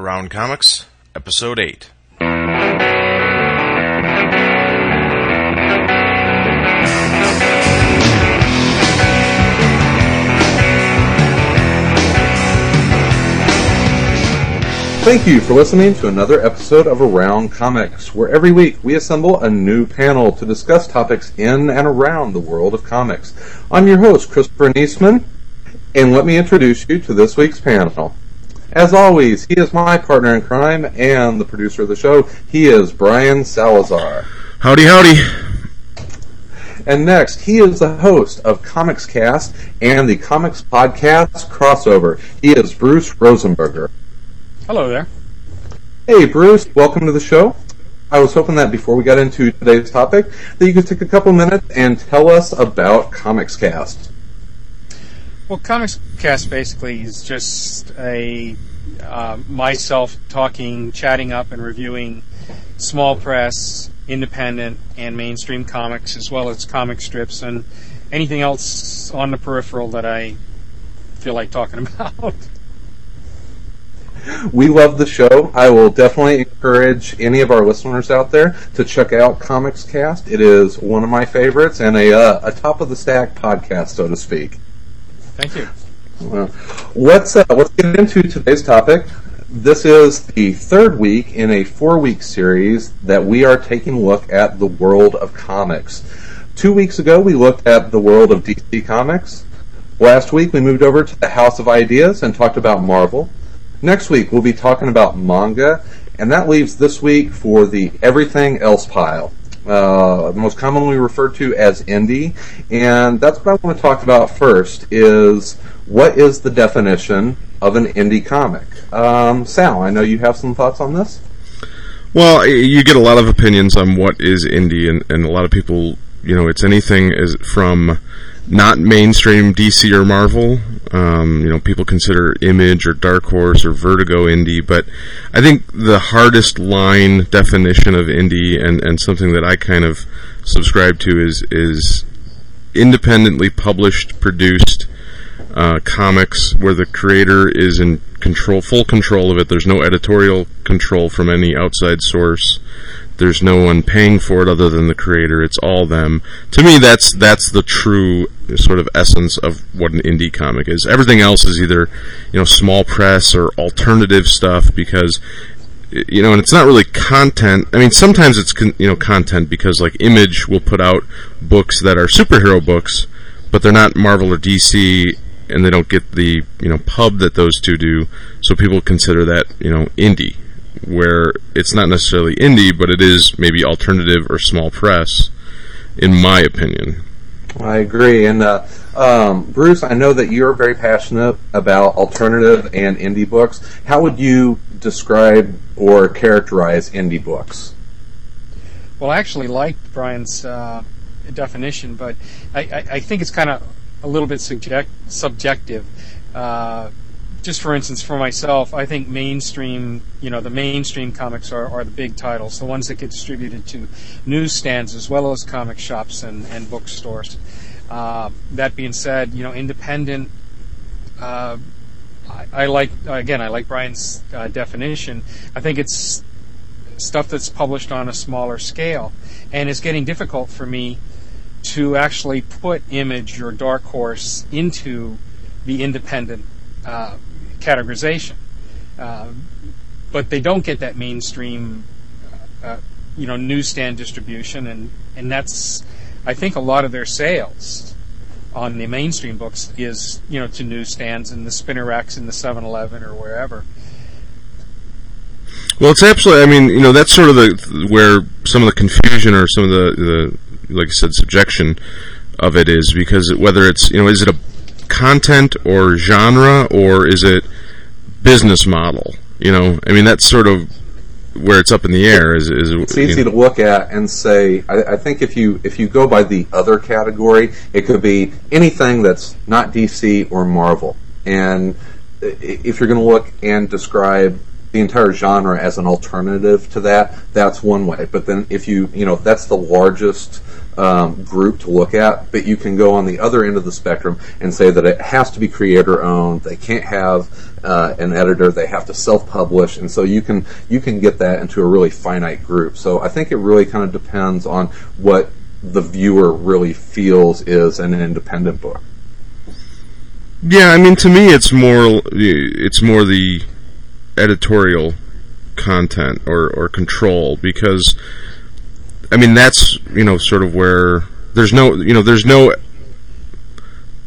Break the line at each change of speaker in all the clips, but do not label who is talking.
Around Comics, Episode 8.
Thank you for listening to another episode of Around Comics, where every week we assemble a new panel to discuss topics in and around the world of comics. I'm your host, Christopher Niesman, and let me introduce you to this week's panel. As always, he is my partner in crime and the producer of the show. He is Brian Salazar.
Howdy, howdy.
And next, he is the host of Comics Cast and the Comics Podcast Crossover. He is Bruce Rosenberger.
Hello there.
Hey, Bruce, welcome to the show. I was hoping that before we got into today's topic, that you could take a couple minutes and tell us about Comics Cast.
Well, Comics Cast basically is just a uh, myself talking, chatting up, and reviewing small press, independent, and mainstream comics, as well as comic strips and anything else on the peripheral that I feel like talking about.
We love the show. I will definitely encourage any of our listeners out there to check out Comics Cast. It is one of my favorites and a, uh, a top of the stack podcast, so to speak.
Thank you.
Well, let's uh, let's get into today's topic. This is the third week in a four-week series that we are taking a look at the world of comics. Two weeks ago, we looked at the world of DC Comics. Last week, we moved over to the House of Ideas and talked about Marvel. Next week, we'll be talking about manga, and that leaves this week for the everything else pile. Uh, most commonly referred to as indie, and that's what I want to talk about first. Is what is the definition of an indie comic? Um, Sal, I know you have some thoughts on this.
Well, you get a lot of opinions on what is indie, and, and a lot of people, you know, it's anything as from not mainstream DC or Marvel. Um, you know, people consider Image or Dark Horse or Vertigo indie, but I think the hardest line definition of indie and, and something that I kind of subscribe to is is independently published, produced uh, comics where the creator is in control, full control of it. There's no editorial control from any outside source. There's no one paying for it other than the creator. It's all them. To me, that's that's the true sort of essence of what an indie comic is. Everything else is either you know small press or alternative stuff because you know, and it's not really content. I mean, sometimes it's con- you know content because like Image will put out books that are superhero books, but they're not Marvel or DC, and they don't get the you know pub that those two do. So people consider that you know indie where it's not necessarily indie, but it is maybe alternative or small press, in my opinion.
I agree. And uh, um, Bruce, I know that you're very passionate about alternative and indie books. How would you describe or characterize indie books?
Well, I actually liked Brian's uh, definition, but I, I, I think it's kind of a little bit subject, subjective. Uh, just for instance, for myself, I think mainstream, you know, the mainstream comics are, are the big titles, the ones that get distributed to newsstands as well as comic shops and, and bookstores. Uh, that being said, you know, independent, uh, I, I, like, again, I like Brian's uh, definition. I think it's stuff that's published on a smaller scale. And it's getting difficult for me to actually put Image or Dark Horse into the independent uh, categorization. Uh, but they don't get that mainstream, uh, you know, newsstand distribution, and and that's, I think, a lot of their sales on the mainstream books is you know to newsstands and the spinner racks in the 7-Eleven or wherever.
Well, it's absolutely. I mean, you know, that's sort of the where some of the confusion or some of the, the like I said, subjection of it is because whether it's you know, is it a content or genre or is it business model? You know, I mean that's sort of where it's up in the air. Is, is
it's easy
know.
to look at and say. I, I, think if you if you go by the other category, it could be anything that's not DC or Marvel. And if you're going to look and describe the entire genre as an alternative to that, that's one way. But then if you, you know, that's the largest um, group to look at, but you can go on the other end of the spectrum and say that it has to be creator owned. They can't have uh, an editor. They have to self publish, and so you can you can get that into a really finite group. So I think it really kind of depends on what the viewer really feels is an independent book.
Yeah, I mean, to me, it's more it's more the editorial content or, or control because I mean that's you know sort of where there's no you know there's no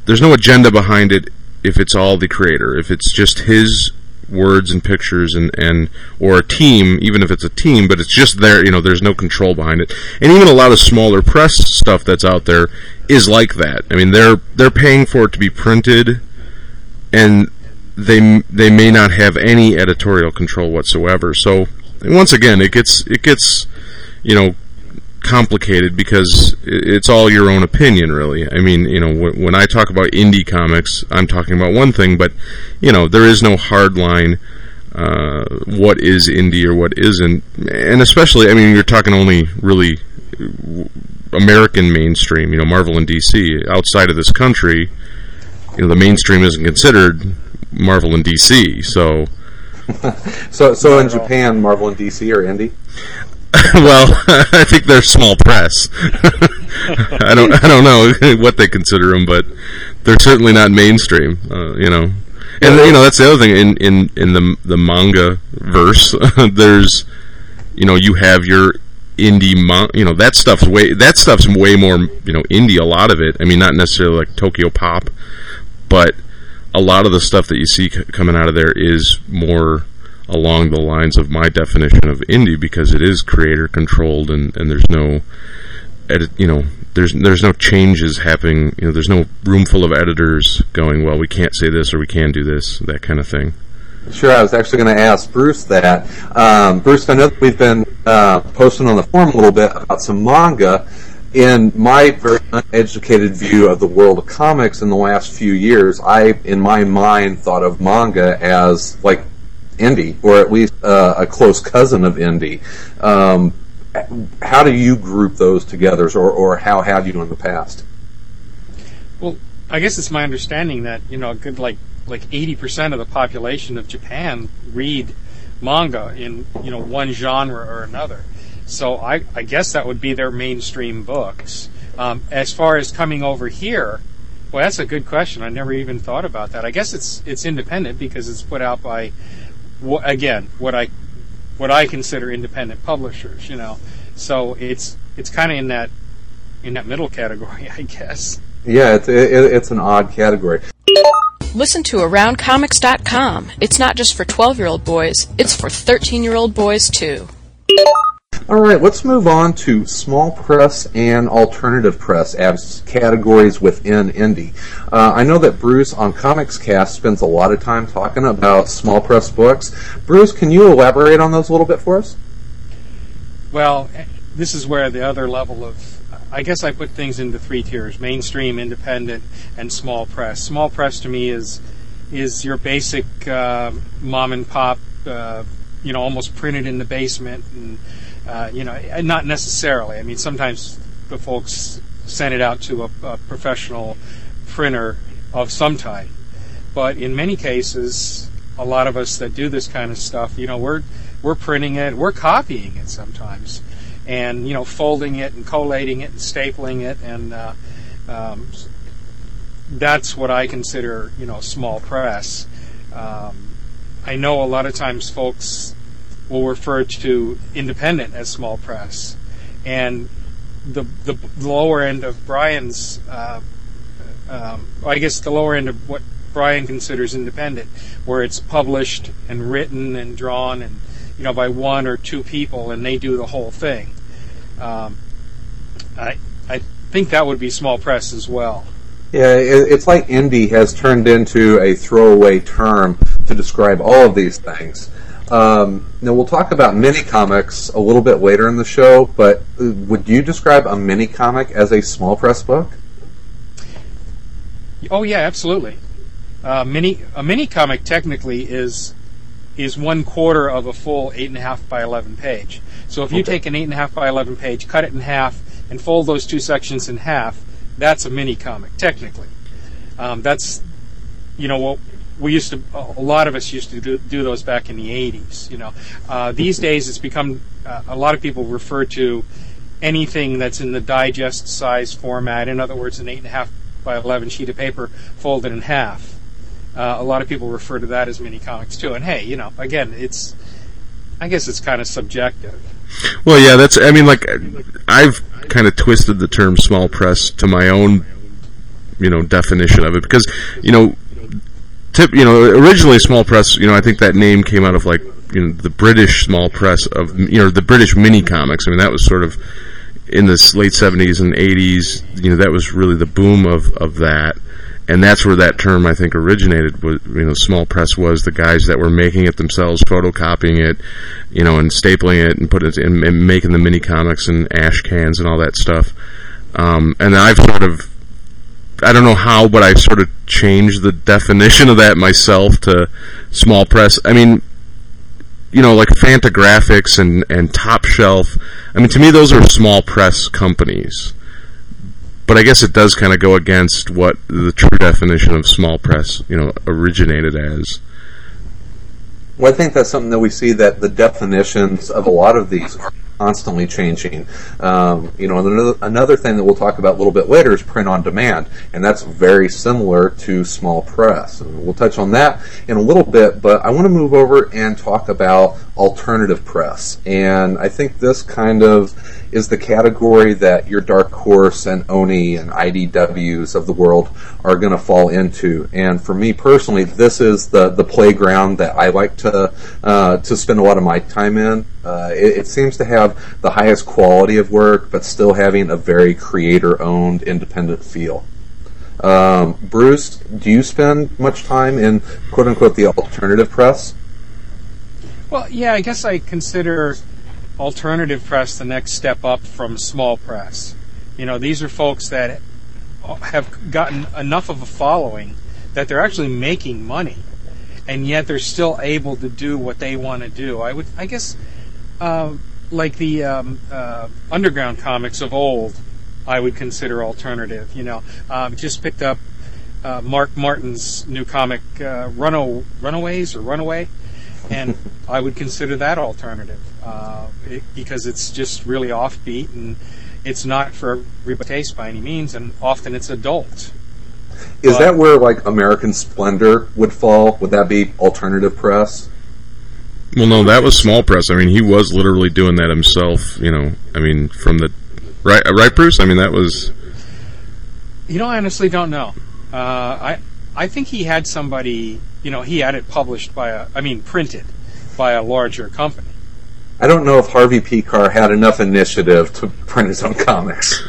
there's no agenda behind it if it's all the creator. If it's just his words and pictures and and or a team even if it's a team but it's just there you know there's no control behind it. And even a lot of smaller press stuff that's out there is like that. I mean they're they're paying for it to be printed and they they may not have any editorial control whatsoever. So once again, it gets it gets you know complicated because it's all your own opinion, really. I mean, you know, when I talk about indie comics, I'm talking about one thing, but you know, there is no hard line. Uh, what is indie or what isn't, and especially, I mean, you're talking only really American mainstream, you know, Marvel and DC. Outside of this country, you know, the mainstream isn't considered Marvel and DC. So,
so so in Japan, Marvel and DC are indie.
well, I think they're small press. I don't I don't know what they consider them, but they're certainly not mainstream. Uh, you know, and you know that's the other thing in in in the the manga verse. there's you know you have your indie mon- you know that stuff's way that stuff's way more you know indie a lot of it i mean not necessarily like Tokyopop but a lot of the stuff that you see c- coming out of there is more along the lines of my definition of indie because it is creator controlled and, and there's no edit you know there's there's no changes happening you know there's no room full of editors going well we can't say this or we can do this that kind of thing
Sure, I was actually going to ask Bruce that. Um, Bruce, I know that we've been uh, posting on the forum a little bit about some manga, in my very uneducated view of the world of comics in the last few years, I, in my mind, thought of manga as like indie, or at least uh, a close cousin of indie. Um, how do you group those together, or, or how have you in the past?
Well, I guess it's my understanding that you know a good like like eighty percent of the population of Japan read manga in you know one genre or another. So I, I guess that would be their mainstream books. Um, as far as coming over here, well, that's a good question. I never even thought about that. I guess it's it's independent because it's put out by, again, what I what I consider independent publishers. You know, so it's it's kind of in that in that middle category, I guess.
Yeah, it's it, it's an odd category.
Listen to AroundComics.com. It's not just for 12 year old boys, it's for 13 year old boys too.
All right, let's move on to small press and alternative press as categories within indie. Uh, I know that Bruce on Comics Cast spends a lot of time talking about small press books. Bruce, can you elaborate on those a little bit for us?
Well, this is where the other level of I guess I put things into three tiers: mainstream, independent, and small press. Small press to me is is your basic uh, mom and pop, uh, you know, almost printed in the basement and uh, you know, not necessarily. I mean, sometimes the folks send it out to a, a professional printer of some type, but in many cases, a lot of us that do this kind of stuff, you know, we're we're printing it, we're copying it sometimes, and you know, folding it and collating it and stapling it, and uh, um, that's what I consider, you know, small press. Um, I know a lot of times folks will refer to independent as small press, and the the lower end of Brian's, uh, um, I guess the lower end of what Brian considers independent, where it's published and written and drawn and you know by one or two people and they do the whole thing. Um, I I think that would be small press as well.
Yeah, it's like indie has turned into a throwaway term to describe all of these things. Um, now we'll talk about mini comics a little bit later in the show, but uh, would you describe a mini comic as a small press book?
Oh yeah, absolutely. Uh, mini a mini comic technically is is one quarter of a full eight and a half by eleven page. So if you
Okay.
take an eight and a half by eleven page, cut it in half, and fold those two sections in half, that's a mini comic technically. Um, that's you know what we used to a lot of us used to do, do those back in the 80s you know. Uh, these days it's become uh, a lot of people refer to anything that's in the digest size format. In other words an 8.5 by 11 sheet of paper folded in half. Uh, a lot of people refer to that as mini comics too. And hey you know again it's i guess it's kind of subjective.
Well, yeah, that's. I mean, like, I've kind of twisted the term small press to my own, you know, definition of it. Because, you know, tip, you know, originally small press. You know, I think that name came out of like, you know, the British small press of, you know, the British mini comics. I mean, that was sort of in the late seventies and eighties. You know, that was really the boom of of that. And that's where that term I think originated. Was you know, small press was the guys that were making it themselves, photocopying it, you know, and stapling it and putting it in, and making the mini comics and ash cans and all that stuff. Um, and I've sort of, I don't know how, but I've sort of changed the definition of that myself to small press. I mean, you know, like Fantagraphics and and Top Shelf. I mean, to me, those are small press companies. But I guess it does kind of go against what the true definition of small press, you know, originated as.
Well, I think that's something that we see that the definitions of a lot of these are constantly changing. Um, you know, another, another thing that we'll talk about a little bit later is print on demand, and that's very similar to small press. And we'll touch on that in a little bit, but I want to move over and talk about alternative press. And I think this kind of is the category that your Dark Horse and Oni and IDWs of the world are going to fall into. And for me personally, this is the, the playground that I like to uh, to spend a lot of my time in. Uh, it, it seems to have the highest quality of work, but still having a very creator-owned, independent feel. Um, Bruce, do you spend much time in "quote unquote" the alternative press?
Well, yeah, I guess I consider alternative press the next step up from small press. You know, these are folks that have gotten enough of a following that they're actually making money, and yet they're still able to do what they want to do. I would, I guess, uh, like the um, uh, underground comics of old, I would consider alternative. You know, um, just picked up uh, Mark Martin's new comic, uh, Runo, Runaways or Runaway, and I would consider that alternative uh, it, because it's just really offbeat and it's not for everybody's taste by any means, and often it's adult.
Is
But-
that where like American Splendor would fall? Would that be alternative press?
Well, no, that was small press. I mean, he was literally doing that himself. You know, I mean, from the right, right, Bruce. I mean, that was
You know, I honestly don't know. Uh, I I think he had somebody. You know, he had it published by a. I mean, printed by a larger company.
I don't know if Harvey Pekar had enough initiative to print his own comics.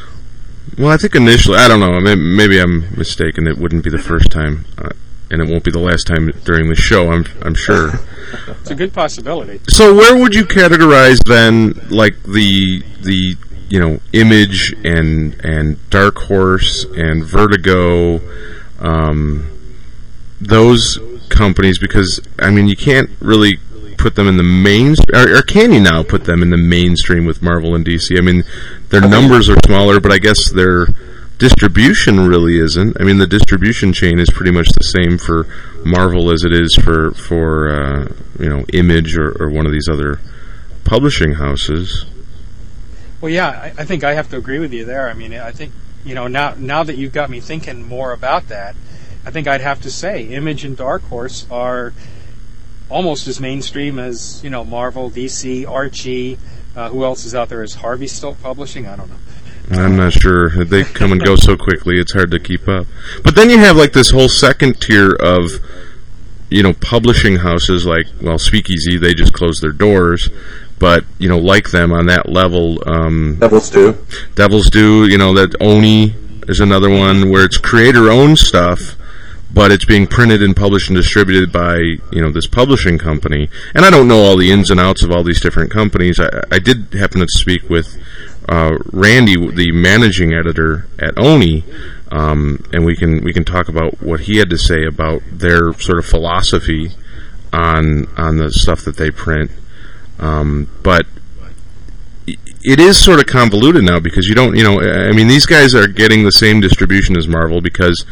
well. I think initially, I don't know. I mean, maybe I'm mistaken. It wouldn't be the first time, uh, and it won't be the last time during the show. I'm I'm sure.
It's a good possibility.
So where would you categorize then, like the the you know Image and and Dark Horse and Vertigo, um, those companies? Because I mean, you can't really put them in the main, or, or can you now put them in the mainstream with Marvel and DC? I mean, their numbers are smaller, but I guess their distribution really isn't. I mean, the distribution chain is pretty much the same for Marvel as it is for for uh, you know Image or, or one of these other publishing houses.
Well, yeah, I, I think I have to agree with you there. I mean, I think you know now now that you've got me thinking more about that, I think I'd have to say Image and Dark Horse are almost as mainstream as you know Marvel, DC, Archie. Uh, who else is out there? Is Harvey still publishing? I don't know.
I'm not sure. They come and go so quickly; it's hard to keep up. But then you have like this whole second tier of, you know, publishing houses like well, Speakeasy. They just closed their doors, but you know, like them on that level, um,
Devil's Due.
Devil's Due. You know that Oni is another one where it's creator-owned stuff, but it's being printed and published and distributed by you know this publishing company. And I don't know all the ins and outs of all these different companies. I, I did happen to speak with uh, Randy, the managing editor at Oni, um, and we can we can talk about what he had to say about their sort of philosophy on on the stuff that they print. Um, but it is sort of convoluted now because you don't, you know, I mean, these guys are getting the same distribution as Marvel because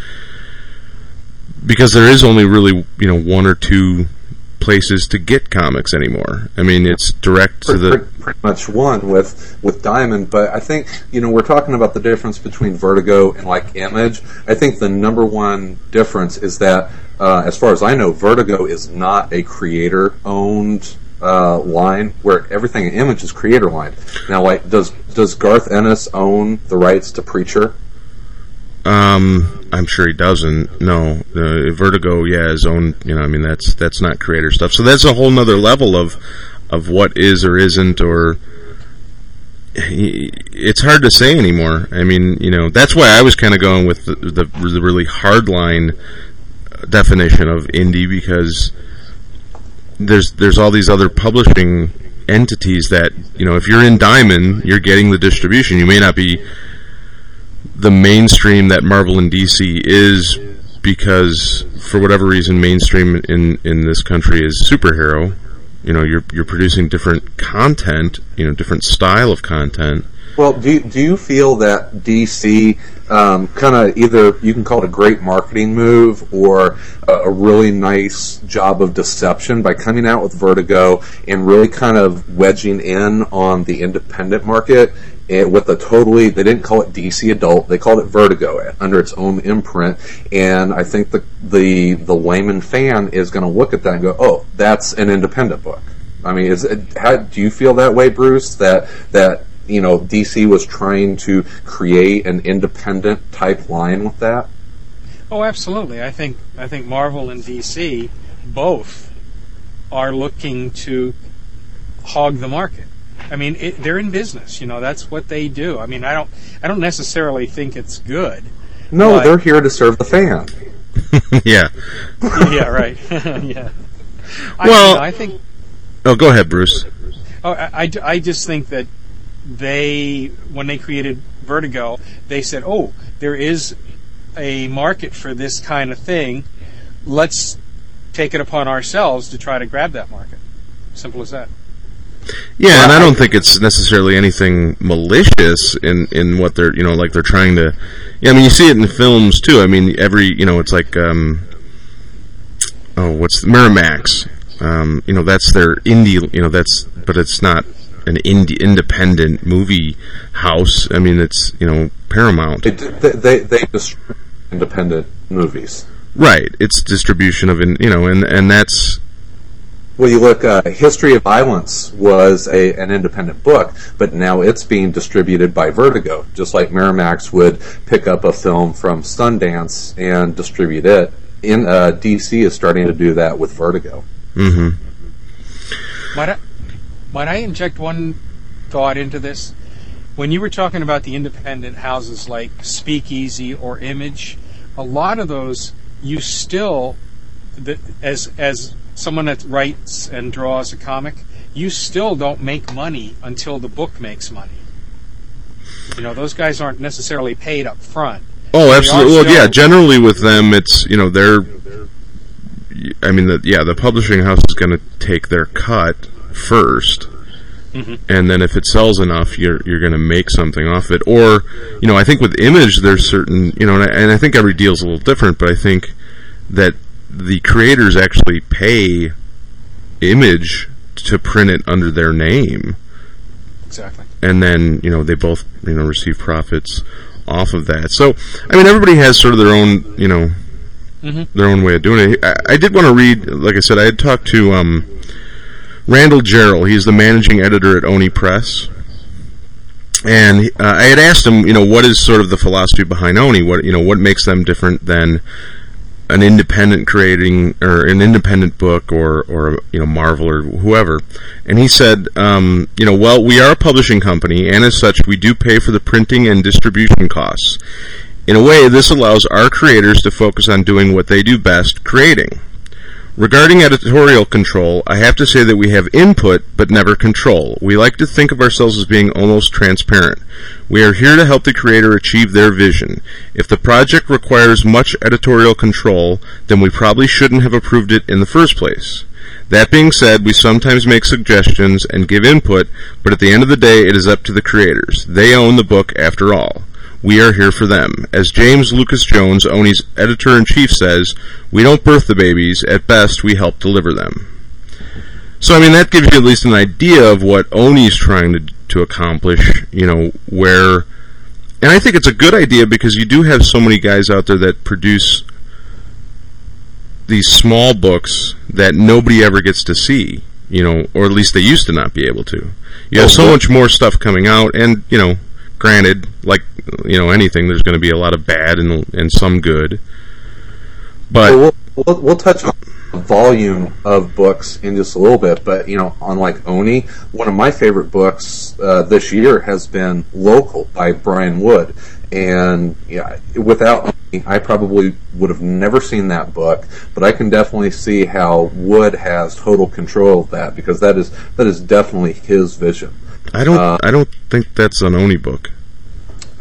because there is only really, you know, one or two places to get comics anymore. I mean, it's direct to the
pretty, much one with with Diamond, but I think you know we're talking about the difference between Vertigo and like Image. I think the number one difference is that, uh, as far as I know, Vertigo is not a creator owned uh, line where everything in Image is creator line. Now, like, does does Garth Ennis own the rights to Preacher?
Um, I'm sure he doesn't. No, uh, Vertigo, yeah, his own. You know, I mean, that's that's not creator stuff. So that's a whole nother level of of what is or isn't, or it's hard to say anymore. I mean, you know, that's why I was kind of going with the, the, the really hard line definition of indie because there's there's all these other publishing entities that you know if you're in Diamond, you're getting the distribution. You may not be the mainstream that Marvel and DC is because for whatever reason mainstream in in this country is superhero. You know, you're you're producing different content, you know, different style of content.
Well, do do you feel that DC um, kind of either you can call it a great marketing move or a, a, really nice job of deception by coming out with Vertigo and really kind of wedging in on the independent market with a totally they didn't call it DC adult they called it Vertigo under its own imprint and I think the the the layman fan is going to look at that and go oh that's an independent book I mean is it, how, do you feel that way Bruce that that you know, DC was trying to create an independent type line with that?
Oh, absolutely. I think I think Marvel and DC both are looking to hog the market. I mean, it, they're in business. You know, that's what they do. I mean, I don't I don't necessarily think it's good.
No, they're here to serve the fan.
yeah.
yeah. Right. yeah.
Well,
I, I think.
Oh, go ahead, Bruce.
Oh, I, I, I just think that they when they created Vertigo, they said, "Oh, there is a market for this kind of thing. Let's take it upon ourselves to try to grab that market." Simple as that.
Yeah, and I don't think it's necessarily anything malicious in in what they're you know like they're trying to. Yeah, I mean you see it in films too. I mean every you know it's like um, oh what's the, Miramax. Um, you know that's their indie. You know that's but it's not an indie, independent movie house. I mean, it's you know Paramount.
It, they they, they distribute independent movies.
Right. It's distribution of in you know, and and that's.
Well, you look. Uh, History of Violence was a an independent book, but now it's being distributed by Vertigo, just like Miramax would pick up a film from Sundance and distribute it. In uh, DC is starting to do that with Vertigo.
Mm-hmm.
Might I, might I inject one thought into this? When you were talking about the independent houses like Speakeasy or Image, a lot of those you still, as as someone that writes and draws a comic, you still don't make money until the book makes money. You know, those guys aren't necessarily paid up front.
Oh, absolutely. Well, yeah. Generally, with them, it's you know they're. I mean, the, yeah, the publishing house is going to take their cut, 1st mm-hmm. and then if it sells enough, you're you're going to make something off it. Or, you know, I think with Image, there's certain, you know, and I, and I think every deal is a little different, but I think that the creators actually pay Image to print it under their name.
Exactly.
And then, you know, they both, you know, receive profits off of that. So, I mean, everybody has sort of their own, you know, mm-hmm. their own way of doing it. I, I, did want to read, like I said, I had talked to um, Randal Jarrell. He's the managing editor at Oni Press. And uh, I had asked him, you know, what is sort of the philosophy behind Oni? What you know, what makes them different than an independent creating or an independent book or or you know Marvel or whoever? And he said, um, you know, well, we are a publishing company, and as such, we do pay for the printing and distribution costs. In a way, this allows our creators to focus on doing what they do best, creating. Regarding editorial control, I have to say that we have input but never control. We like to think of ourselves as being almost transparent. We are here to help the creator achieve their vision. If the project requires much editorial control, then we probably shouldn't have approved it in the first place. That being said, we sometimes make suggestions and give input, but at the end of the day, it is up to the creators. They own the book after all. We are here for them. As James Lucas Jones, Oni's editor in chief, says, we don't birth the babies. At best, we help deliver them. So, I mean, that gives you at least an idea of what Oni's trying to, to accomplish, you know, where. And I think it's a good idea because you do have so many guys out there that produce these small books that nobody ever gets to see, you know, or at least they used to not be able to. You have oh, so much more stuff coming out, and, you know, granted, like, you know, anything, there's going to be a lot of bad and, and some good. But.
Well, we'll, we'll, we'll touch on volume of books in just a little bit, but you know, unlike Oni, one of my favorite books uh, this year has been Local by Brian Wood, and yeah, without Oni, I probably would have never seen that book, but I can definitely see how Wood has total control of that because that is that is definitely his vision.
I don't uh, I don't think that's an Oni book.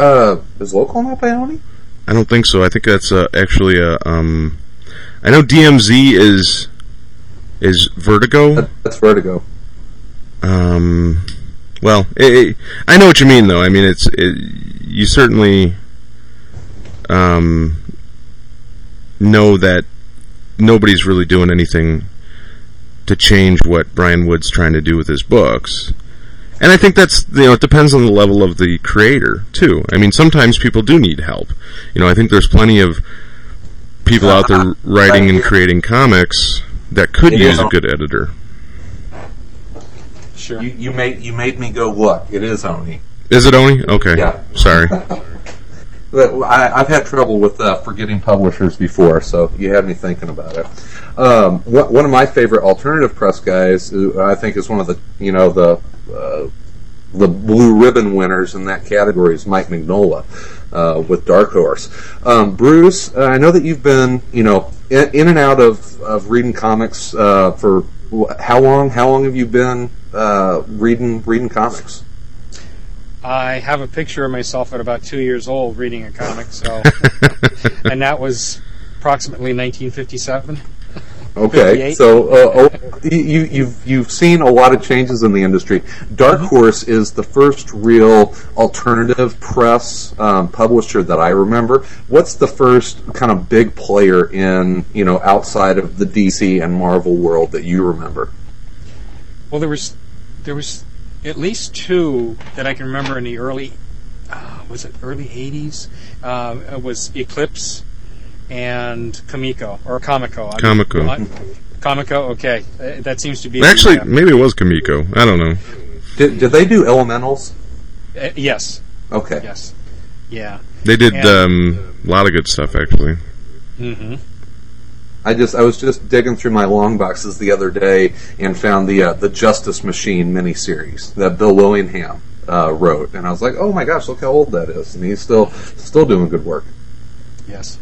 Uh, is Local not by Oni?
I don't think so. I think that's uh, actually a um I know DMZ is is Vertigo.
That's Vertigo.
Um, well, it, it, I know what you mean, though. I mean, it's it, you certainly um, know that nobody's really doing anything to change what Brian Wood's trying to do with his books. And I think that's you know it depends on the level of the creator too. I mean, sometimes people do need help. You know, I think there's plenty of people out there writing and creating comics that could use a good editor.
Sure. You, you made you made me go look. It is Oni.
Is it Oni? Okay.
Yeah.
Sorry.
I, have had trouble with uh, forgetting publishers before, so you had me thinking about it. Um, one of my favorite alternative press guys, I think, is one of the you know the uh, the blue ribbon winners in that category is Mike Mignola uh, with Dark Horse. Um, Bruce, I know that you've been, you know, in, in and out of, of reading comics uh, for how long? How long have you been uh, reading reading comics?
I have a picture of myself at about two years old reading a comic, so, and that was approximately 1957.
Okay, so uh, oh, you, you've you've seen a lot of changes in the industry. Dark mm-hmm. Horse is the first real alternative press um, publisher that I remember. What's the first kind of big player in you know outside of the DC and Marvel world that you remember?
Well, there was there was at least two that I can remember in the early uh, was it early '80s? Uh, was Eclipse and Comico or Comico.
Comico.
Comico. Okay, uh, that seems to be
actually the, uh, maybe it was Comico. I don't know.
Did, did they do Elementals?
Uh, yes.
Okay.
Yes. Yeah.
They did and, um, a lot of good stuff actually.
Mm-hmm.
I just I was just digging through my long boxes the other day and found the uh, the Justice Machine miniseries that Bill Willingham uh, wrote, and I was like, oh my gosh, look how old that is, and he's still still doing good work.
Yes.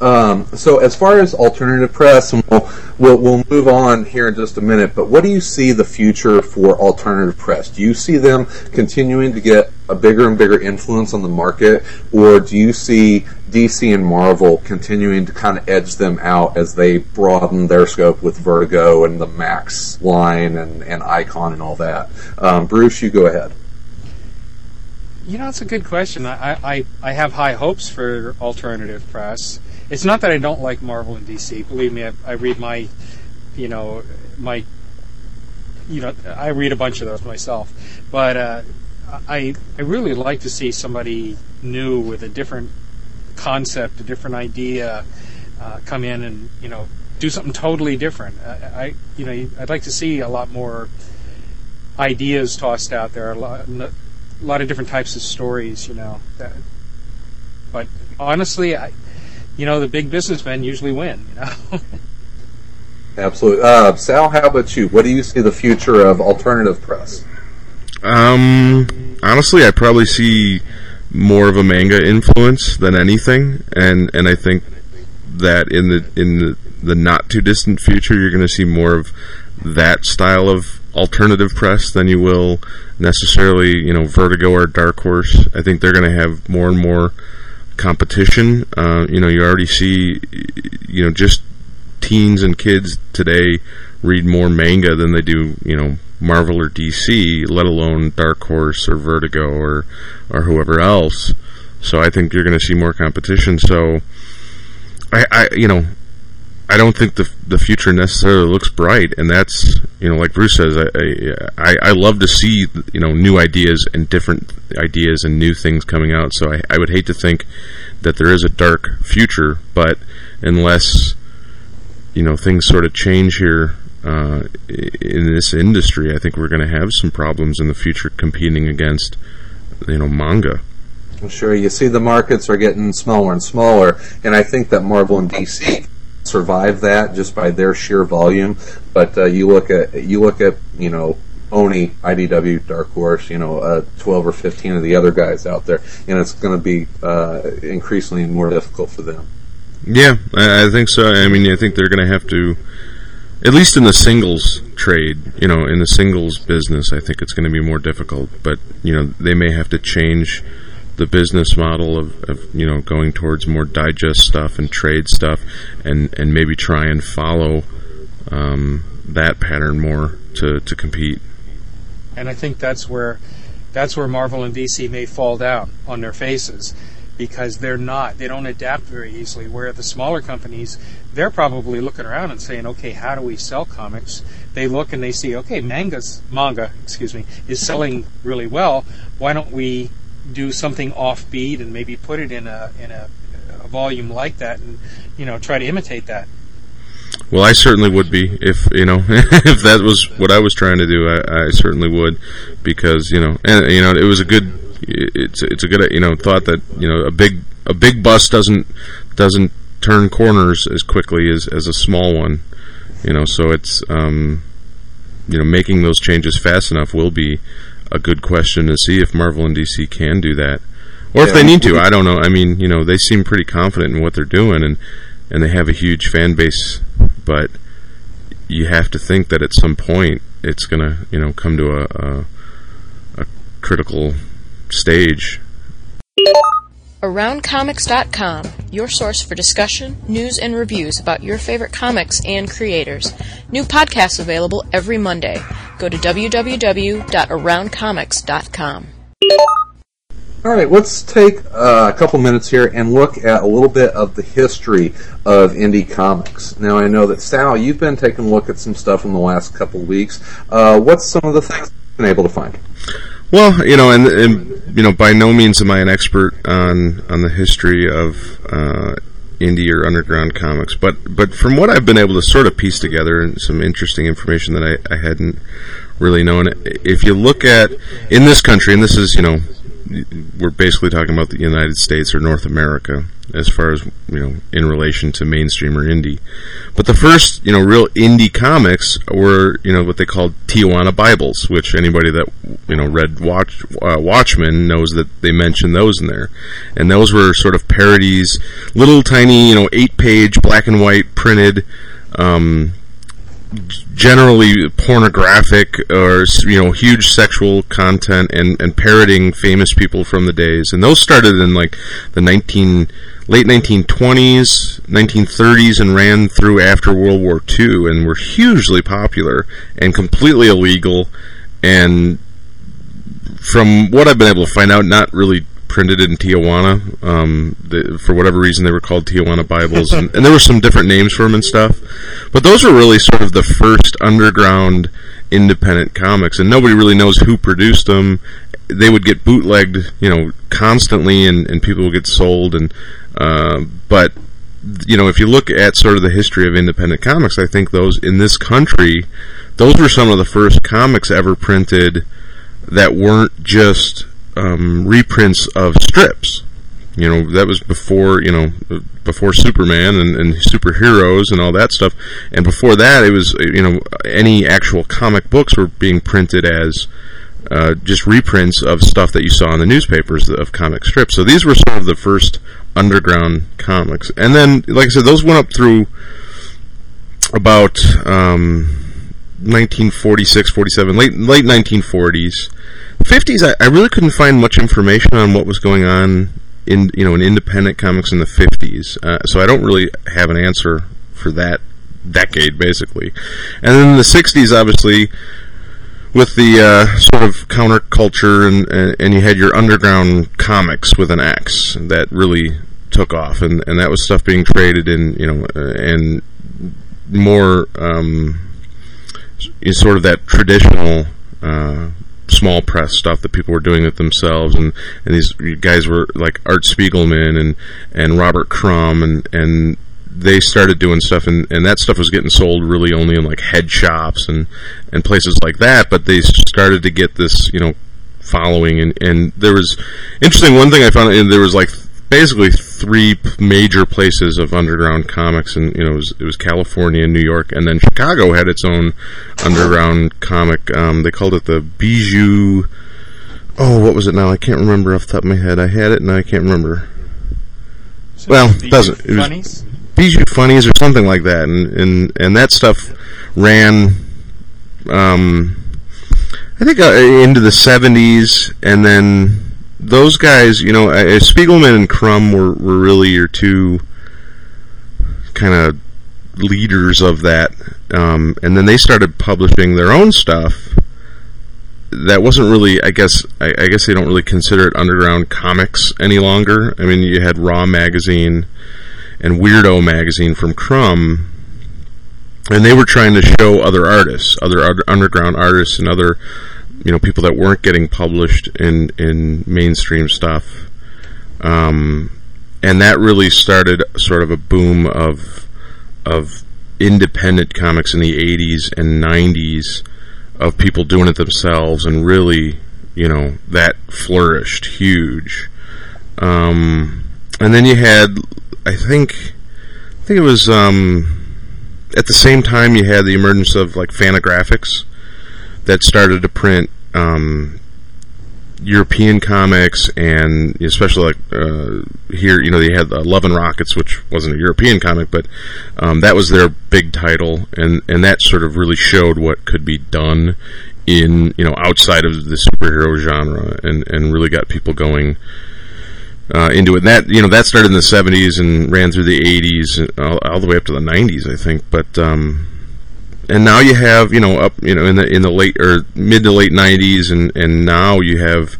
Um, so as far as alternative press, and we'll, we'll, we'll move on here in just a minute. But what do you see the future for alternative press? Do you see them continuing to get a bigger and bigger influence on the market, or do you see DC and Marvel continuing to kind of edge them out as they broaden their scope with Vertigo and the Max line and, and Icon and all that? Um, Bruce, you go ahead.
You know, it's a good question. I, I, I have high hopes for alternative press it's not that I don't like Marvel and DC. Believe me, I, I read my, you know, my, you know, I read a bunch of those myself. But uh, I I really like to see somebody new with a different concept, a different idea, uh, come in and you know do something totally different. I, I you know I'd like to see a lot more ideas tossed out there, a lot, a lot of different types of stories. You know, that, but honestly, I you know, the big businessmen usually win. You know.
Absolutely, uh, Sal. How about you? What do you see the future of alternative press?
Um, honestly, I probably see more of a manga influence than anything, and and I think that in the in the, the not too distant future, you're going to see more of that style of alternative press than you will necessarily, you know, Vertigo or Dark Horse. I think they're going to have more and more competition. Uh, you know, you already see, you know, just teens and kids today read more manga than they do, you know, Marvel or DC, let alone Dark Horse or Vertigo or or whoever else. So I think you're going to see more competition. So I, I you know, I don't think the the future necessarily looks bright, and that's you know, like Bruce says, I, I I love to see you know new ideas and different ideas and new things coming out. So I, I would hate to think that there is a dark future, but unless you know things sort of change here uh, in this industry, I think we're going to have some problems in the future competing against you know manga.
I'm sure you see the markets are getting smaller and smaller, and I think that Marvel and DC survive that just by their sheer volume. But uh, you look at you look at you know Oni, IDW, Dark Horse, you know, uh, 12 or 15 of the other guys out there, and it's going to be uh, increasingly more difficult for them.
Yeah, I, I think so. I mean, I think they're going to have to, at least in the singles trade, you know, in the singles business, I think it's going to be more difficult. But you know, they may have to change the business model of, of you know going towards more digest stuff and trade stuff, and and maybe try and follow um, that pattern more to to compete.
And I think that's where that's where Marvel and DC may fall down on their faces because they're not they don't adapt very easily. Where the smaller companies they're probably looking around and saying okay how do we sell comics? They look and they see okay manga's manga excuse me is selling really well. Why don't we do something offbeat and maybe put it in a in a, a volume like that and you know try to imitate that
well, I certainly would be if you know if that was what I was trying to do. I, I certainly would because you know and you know it was a good it's it's a good you know thought that you know a big a big bus doesn't doesn't turn corners as quickly as as a small one. You know, so it's um, you know making those changes fast enough will be a good question to see if Marvel and DC can do that, or if they need to. I don't know. I mean, you know, they seem pretty confident in what they're doing, and and they have a huge fan base, but you have to think that at some point it's gonna you know come to a a, a critical stage.
AroundComics.com, your source for discussion, news, and reviews about your favorite comics and creators. New podcasts available every Monday. Go to www.aroundcomics.com.
All right, let's take a couple minutes here and look at a little bit of the history of indie comics. Now, I know that Sal, you've been taking a look at some stuff in the last couple weeks. Uh, what's some of the things you've been able to find?
Well, you know, and, and you know, by no means am I an expert on on the history of uh, indie or underground comics, but but from what I've been able to sort of piece together and some interesting information that I, I hadn't really known. If you look at in this country, and this is you know, we're basically talking about the United States or North America as far as you know in relation to mainstream or indie. But the first you know real indie comics were you know what they called Tijuana Bibles, which anybody that you know read Watch uh, Watchmen knows that they mention those in there, and those were sort of parodies, little tiny you know eight page black and white printed. Um, generally pornographic or you know huge sexual content and and parroting famous people from the days. And those started in like the 19 late 1920s 1930s and ran through after World War II and were hugely popular and completely illegal. And from what I've been able to find out not really printed in Tijuana. Um, for whatever reason, they were called Tijuana Bibles, and, and there were some different names for them and stuff. But those were really sort of the first underground independent comics, and nobody really knows who produced them. They would get bootlegged, you know, constantly, and, and people would get sold. And uh, but you know, if you look at sort of the history of independent comics, I think those in this country, those were some of the first comics ever printed that weren't just um, reprints of strips. You know, that was before, you know, before Superman and, and superheroes and all that stuff. And before that, it was, you know, any actual comic books were being printed as uh, just reprints of stuff that you saw in the newspapers of comic strips. So these were sort of the first underground comics. And then, like I said, those went up through about um, 1946, 47, late late 1940s. 50s, I, I really couldn't find much information on what was going on in you know in independent comics in the 50s. Uh, so I don't really have an answer for that decade, basically. And then in the '60s, obviously, with the uh, sort of counterculture, and, and and you had your underground comics with an X that really took off, and and that was stuff being traded in, you know, uh, and more um, sort of that traditional. Uh, small press stuff that people were doing it themselves, and, and these guys were like Art Spiegelman and and Robert Crumb, and and they started doing stuff, and, and that stuff was getting sold really only in like head shops and and places like that. But they started to get this, you know, following, and and there was interesting. One thing I found, and there was like basically three major places of underground comics, and you know it was, it was California, New York, and then Chicago had its own underground comic. Um, they called it the Bijou. Oh, what was it now? I can't remember off the top of my head. I had it, and I can't remember.
So
Well,
the
doesn't- it was-
funnies?
Bijou Funnies or something like that, and and and that stuff ran. Um, I think uh, into the '70s, and then those guys, you know, uh, Spiegelman and Crumb were were really your two kind of leaders of that, um, and then they started publishing their own stuff. That wasn't really, I guess, I, I guess they don't really consider it underground comics any longer. I mean, you had Raw magazine and Weirdo magazine from Crumb, and they were trying to show other artists, other un- underground artists, and other you know people that weren't getting published in in mainstream stuff. Um, and that really started sort of a boom of of independent comics in the 80s and 90s of people doing it themselves and really you know that flourished huge um, and then you had I think I think it was um, at the same time you had the emergence of like Fantagraphics that started to print um, European comics and especially like uh, here you know they had uh, Love and Rockets which wasn't a European comic but um, that was their big title and and that sort of really showed what could be done in you know outside of the superhero genre and and really got people going uh, into it. And that you know that started in the '70s and ran through the '80s all, all the way up to the '90s, I think. But um, and now you have you know up you know in the in the late or mid to late '90s, and and now you have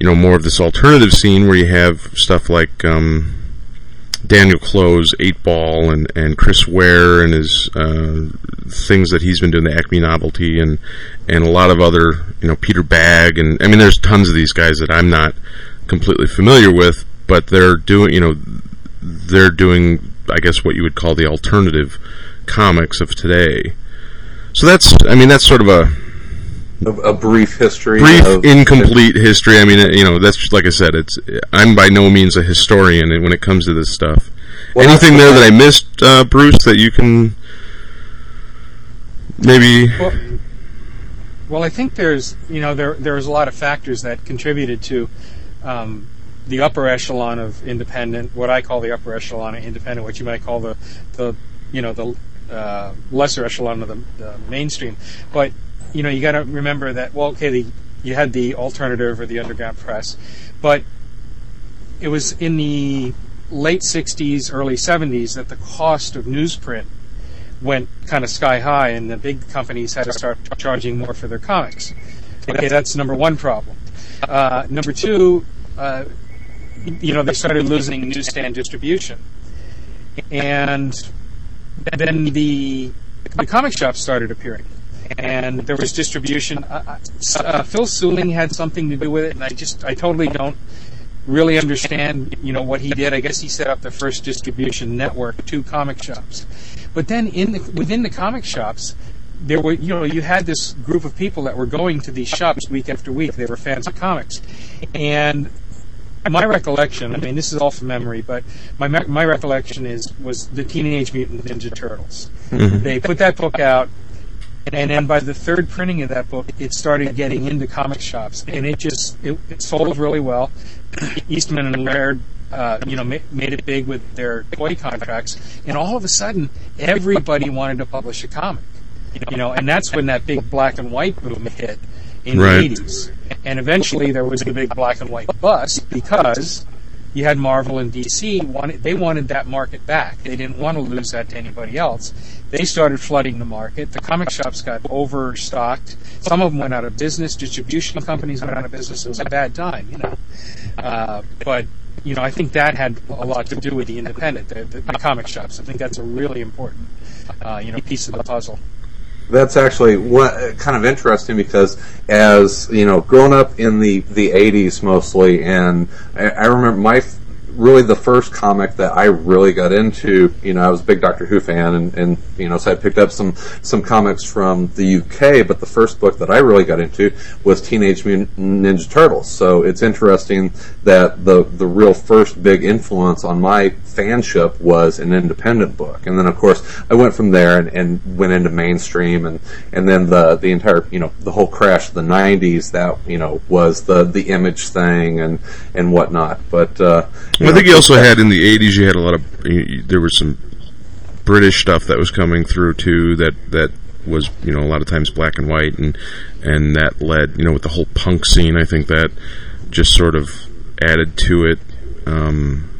you know more of this alternative scene where you have stuff like um, Daniel Clowes, Eight Ball, and and Chris Ware and his uh, things that he's been doing, the Acme Novelty, and and a lot of other you know Peter Bagge, and I mean there's tons of these guys that I'm not completely familiar with, but they're doing you know they're doing I guess what you would call the alternative comics of today. So that's I mean that's sort of a
A, a brief history.
brief,
of,
incomplete history. I mean, you know, that's just, like I said. It's I'm by no means a historian when it comes to this stuff.
Well,
Anything there that I missed, uh, Bruce, that you can maybe?
Well, well, I think there's you know there there's a lot of factors that contributed to um, the upper echelon of independent, what I call the upper echelon of independent, what you might call the the you know the uh, lesser echelon of the, the mainstream. But you know you got to remember that well, okay, the, you had the alternative or the underground press, but it was in the late 60s, early 70s that the cost of newsprint went kind of sky high, and the big companies had to start charging more for their comics. Okay, that's number one problem. Uh, number two, uh, you know, they started losing newsstand distribution, and then the the comic shops started appearing, and there was distribution. Uh, uh, Phil Seuling had something to do with it, and I just I totally don't really understand, you know, what he did. I guess he set up the first distribution network to comic shops. But then in the, within the comic shops, there were, you know, you had this group of people that were going to these shops week after week. They were fans of comics, and my recollection, I mean, this is all from memory, but my my recollection is was the Teenage Mutant Ninja Turtles. They put that book out, and then by the third printing of that book, it started getting into comic shops, and it just it, it sold really well. Eastman and Laird, uh, you know, ma- made it big with their toy contracts, and all of a sudden, everybody wanted to publish a comic. You know, and that's when that big black and white boom hit in
Right.
the 80s. And eventually there was a big black and white bust because you had Marvel and DC. Wanted, they wanted that market back. They didn't want to lose that to anybody else. They started flooding the market. The comic shops got overstocked. Some of them went out of business. Distribution companies went out of business. It was a bad time, you know. Uh, but you know, I think that had a lot to do with the independent, the, the, the comic shops. I think that's a really important, uh, you know, piece of the puzzle.
That's actually what kind of interesting because as you know, growing up in the the '80s mostly, and I, I remember my really the first comic that I really got into. You know, I was a big Doctor Who fan, and, and you know, so I picked up some some comics from the UK. But the first book that I really got into was Teenage Mutant Ninja Turtles. So it's interesting that the the real first big influence on my fanship was an independent book, and then of course I went from there and, and went into mainstream, and and then the the entire you know the whole crash of the '90s that you know was the the image thing and and whatnot. But uh,
I think you also had in the '80s you had a lot of you, there was some British stuff that was coming through too that that was you know a lot of times black and white and and that led you know with the whole punk scene I think that just sort of added to it um,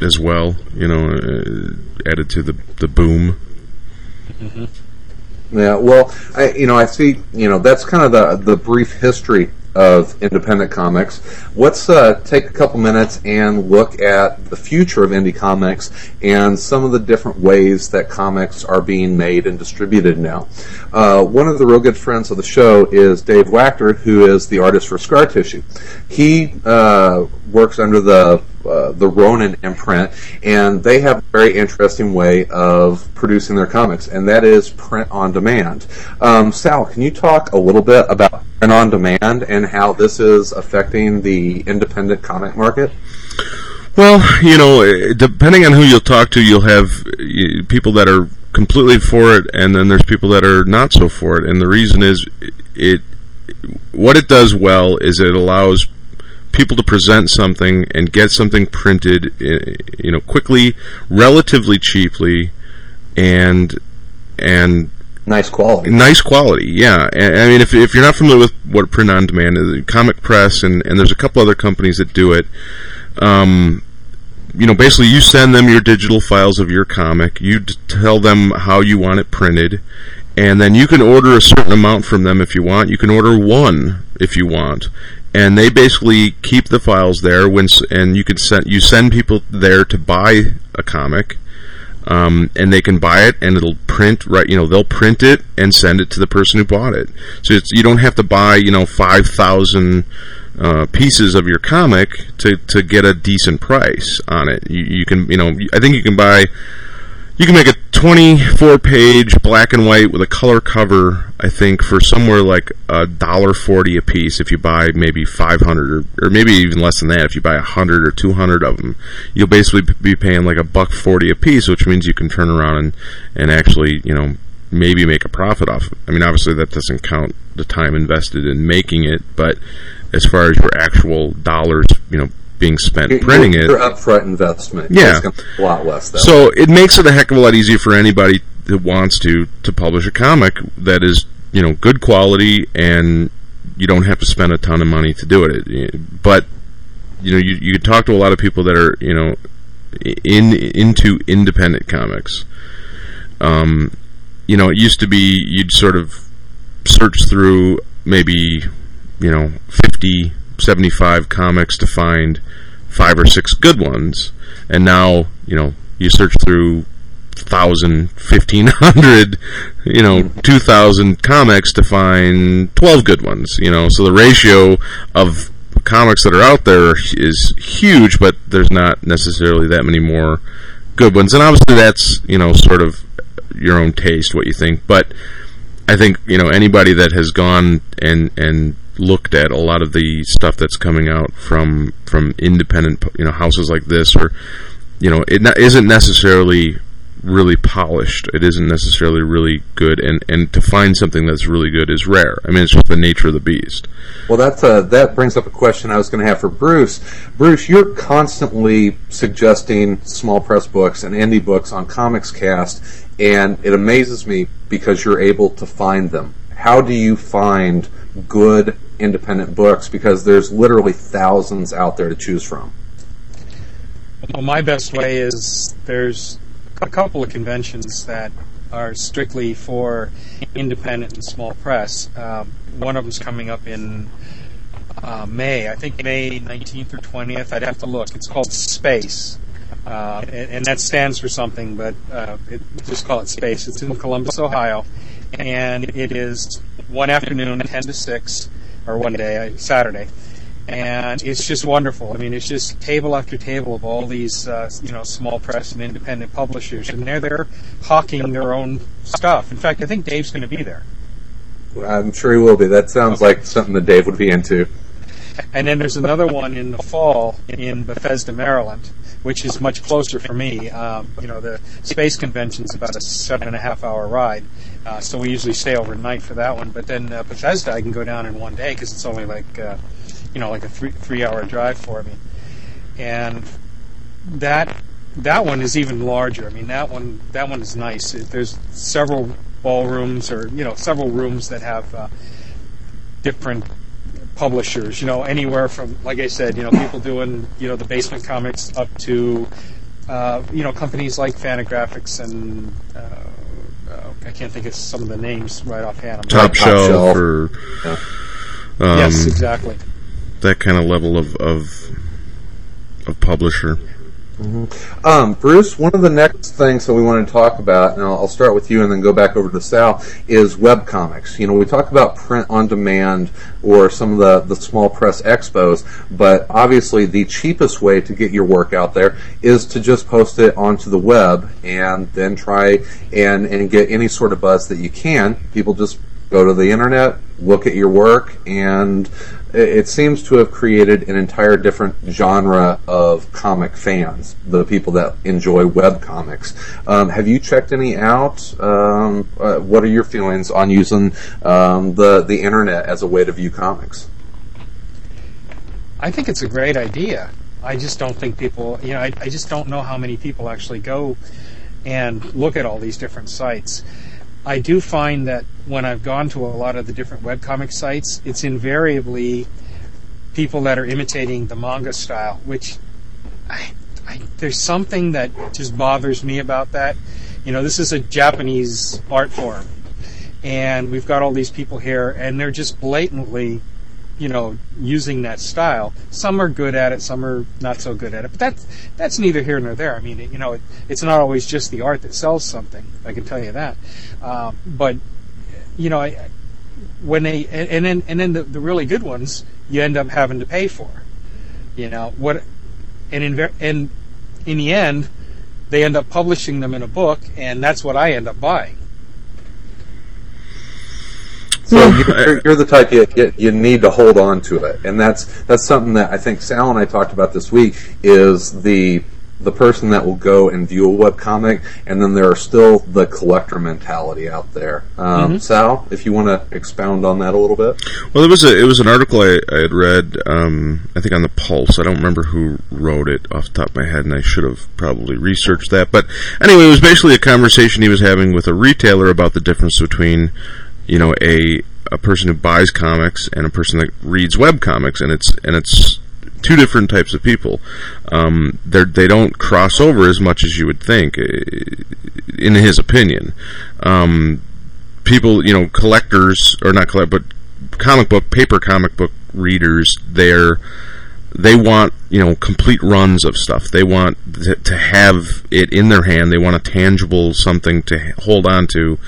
as well you know uh, added to the the boom
mm-hmm. yeah well I you know I see you know that's kind of the the brief history of independent comics. Let's uh, take a couple minutes and look at the future of indie comics and some of the different ways that comics are being made and distributed now. Uh, one of the real good friends of the show is Dave Wachter, who is the artist for Scar Tissue. He uh, works under the uh, the Ronin imprint, and they have a very interesting way of producing their comics, and that is print on demand. Um, Sal, can you talk a little bit about print on demand and how this is affecting the independent comic market?
Well, you know, depending on who you'll talk to, you'll have people that are completely for it, and then there's people that are not so for it. And the reason is, it what it does well is it allows people to present something and get something printed, eh, you know, quickly, relatively cheaply, and and
nice quality.
Nice quality, yeah. I mean, if if you're not familiar with what print on demand is, ComixPress and and there's a couple other companies that do it. Um, you know, basically, you send them your digital files of your comic. You tell them how you want it printed, and then you can order a certain amount from them if you want. You can order one if you want, and they basically keep the files there when and you can send you send people there to buy a comic um, and they can buy it and it'll print right you know they'll print it and send it to the person who bought it. So you don't have to buy you know 5000 uh, pieces of your comic to, to get a decent price on it. You, you can you know I think you can buy you can make a 24 page black and white with a color cover i think for somewhere like a dollar 40 a piece if you buy maybe 500 or, or maybe even less than that if you buy 100 or 200 of them you'll basically be paying like a buck 40 a piece which means you can turn around and, and actually you know maybe make a profit off Of i mean obviously that doesn't count the time invested in making it but as far as your actual dollars you know being spent your, printing
your,
it.
Your upfront investment,
yeah,
a lot less. Though.
So it makes it a heck of a lot easier for anybody that wants to to publish a comic that is you know good quality and you don't have to spend a ton of money to do it. But you know you you talk to a lot of people that are you know in into independent comics. Um, you know, it used to be you'd sort of search through maybe you know 50 75 comics to find five or six good ones, and now you know you search through 1,000, 1,500, you know, two thousand comics to find twelve good ones. You know, so the ratio of comics that are out there is huge, but there's not necessarily that many more good ones. And obviously, that's you know sort of your own taste, what you think. But I think you know anybody that has gone and and looked at a lot of the stuff that's coming out from from independent you know houses like this or you know it not, isn't necessarily really polished. It isn't necessarily really good. And and to find something that's really good is rare. I mean it's just the nature of the beast.
Well that's uh, that brings up a question i was going to have for bruce. Bruce you're constantly suggesting small press books and indie books on comics cast and it amazes me because you're able to find them. How do you find good independent books because there's literally thousands out there to choose from.
Well, my best way is there's a couple of conventions that are strictly for independent and small press. Um, one of them's coming up in uh, May, I think May 19th or 20th. I'd have to look. It's called Space. Uh, and, and, that stands for something, but uh, it, just call it Space. It's in Columbus, Ohio, and it is one afternoon, 10 to 6, or one day, uh, Saturday, and it's just wonderful. I mean, it's just table after table of all these, uh, you know, small press and independent publishers, and they're there hawking their own stuff. In fact, I think Dave's going to be there.
I'm sure he will be. That sounds like something that Dave would be into.
And then there's another one in the fall in Bethesda, Maryland, which is much closer for me. Um, you know, the space convention is about a seven and a half hour ride, uh, so we usually stay overnight for that one. But then uh, Bethesda, I can go down in one day because it's only like, uh, you know, like a three three hour drive for me, and that that one is even larger. I mean, that one that one is nice. There's several ballrooms or you know several rooms that have uh, different publishers. You know, anywhere from, like I said, you know, people doing, you know, the basement comics up to, uh, you know, companies like Fantagraphics and uh, I can't think of some of the names right offhand.
I'm Top, Shelf, Shelf or
yeah. um, yes, exactly.
That kind of level of of, of publisher.
Mm-hmm. Um, Bruce, one of the next things that we want to talk about, and I'll, I'll, start with you and then go back over to Sal, is web comics. You know, we talk about print on demand or some of the, the small press expos, but obviously the cheapest way to get your work out there is to just post it onto the web and then try and, and get any sort of buzz that you can. People just go to the internet, look at your work, and it seems to have created an entire different genre of comic fans, the people that enjoy web comics. Um, have you checked any out? Um, uh, what are your feelings on using um, the the internet as a way to view comics?
I think it's a great idea. I just don't think people, you know, I, I just don't know how many people actually go and look at all these different sites. I do find that when I've gone to a lot of the different webcomic sites, it's invariably people that are imitating the manga style, which I, I, there's something that just bothers me about that. You know, this is a Japanese art form, and we've got all these people here, and they're just blatantly you know, using that style. Some are good at it, some are not so good at it. But that's that's neither here nor there. I mean, it, you know, it, it's not always just the art that sells something. I can tell you that. Um, but you know, I, when they and, and, then and then the, the really good ones, you end up having to pay for. You know what? And in and in the end, they end up publishing them in a book, and that's what I end up buying.
So you're, you're, the type you, you need to hold on to it, and that's that's something that I think Sal and I talked about this week. Is the the person that will go and view a web comic, and then there are still the collector mentality out there. Um, mm-hmm. Sal, if you want to expound on that a little bit.
Well, it was a it was an article I, I had read, um, I think on the Pulse. I don't remember who wrote it off the top of my head, and I should have probably researched that. But anyway, it was basically a conversation he was having with a retailer about the difference between you know a a person who buys comics and a person that reads web comics, and it's and it's two different types of people. Um, they don't cross over as much as you would think, in his opinion. Um, people, you know, collectors or not collect, but comic book, paper comic book readers, they're they want you know complete runs of stuff. They want to have it in their hand. They want a tangible something to hold on to,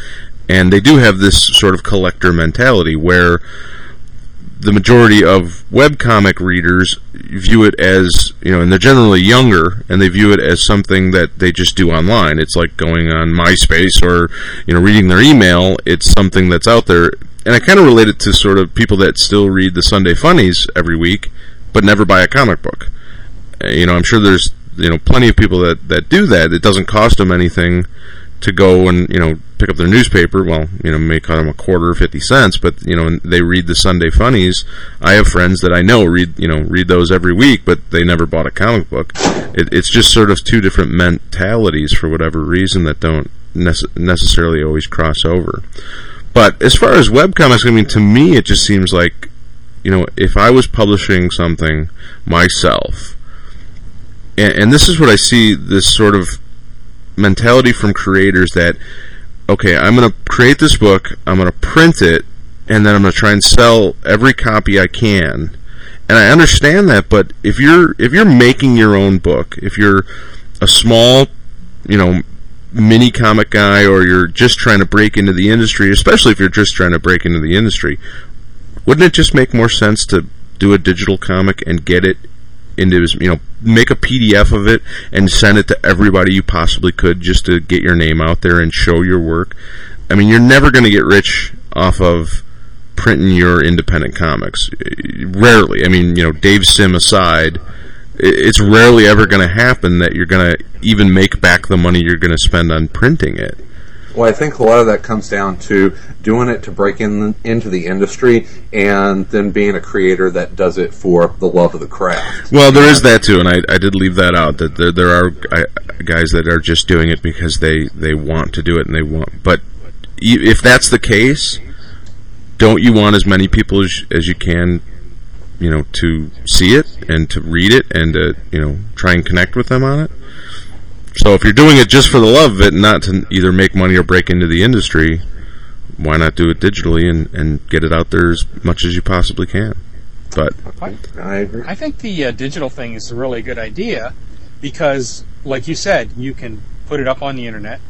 and they do have this sort of collector mentality where the majority of webcomic readers view it as, you know, and they're generally younger, and they view it as something that they just do online. It's like going on MySpace or, you know, reading their email. It's something that's out there. And I kind of relate it to sort of people that still read the Sunday Funnies every week, but never buy a comic book. You know, I'm sure there's, you know, plenty of people that, that do that. It doesn't cost them anything to go and you know pick up their newspaper. Well, you know, may cost them a quarter or fifty cents, but you know, they read the Sunday funnies. I have friends that I know read you know read those every week, but they never bought a comic book. It, it's just sort of two different mentalities for whatever reason that don't nece- necessarily always cross over. But as far as webcomics, I mean, to me, it just seems like you know, if I was publishing something myself and, and this is what I see this sort of mentality from creators that okay, I'm going to create this book, I'm going to print it, and then I'm going to try and sell every copy I can. And I understand that, but if you're if you're making your own book, if you're a small, you know, mini comic guy or you're just trying to break into the industry, especially if you're just trying to break into the industry, wouldn't it just make more sense to do a digital comic and get it into his, you know, make a PDF of it and send it to everybody you possibly could just to get your name out there and show your work. I mean, you're never going to get rich off of printing your independent comics. Rarely. I mean, you know, Dave Sim aside, it's rarely ever going to happen that you're going to even make back the money you're going to spend on printing it.
Well, I think a lot of that comes down to doing it to break in into the industry, and then being a creator that does it for the love of the craft.
Well, there is that too, and I, I did leave that out. That there, there are guys that are just doing it because they they want to do it and they want. But if that's the case, don't you want as many people as, as you can, you know, to see it and to read it and to you know try and connect with them on it? So if you're doing it just for the love of it, not to either make money or break into the industry, why not do it digitally and, and get it out there as much as you possibly can? But
I agree.
I think the uh, digital thing is a really good idea because, like you said, you can put it up on the internet,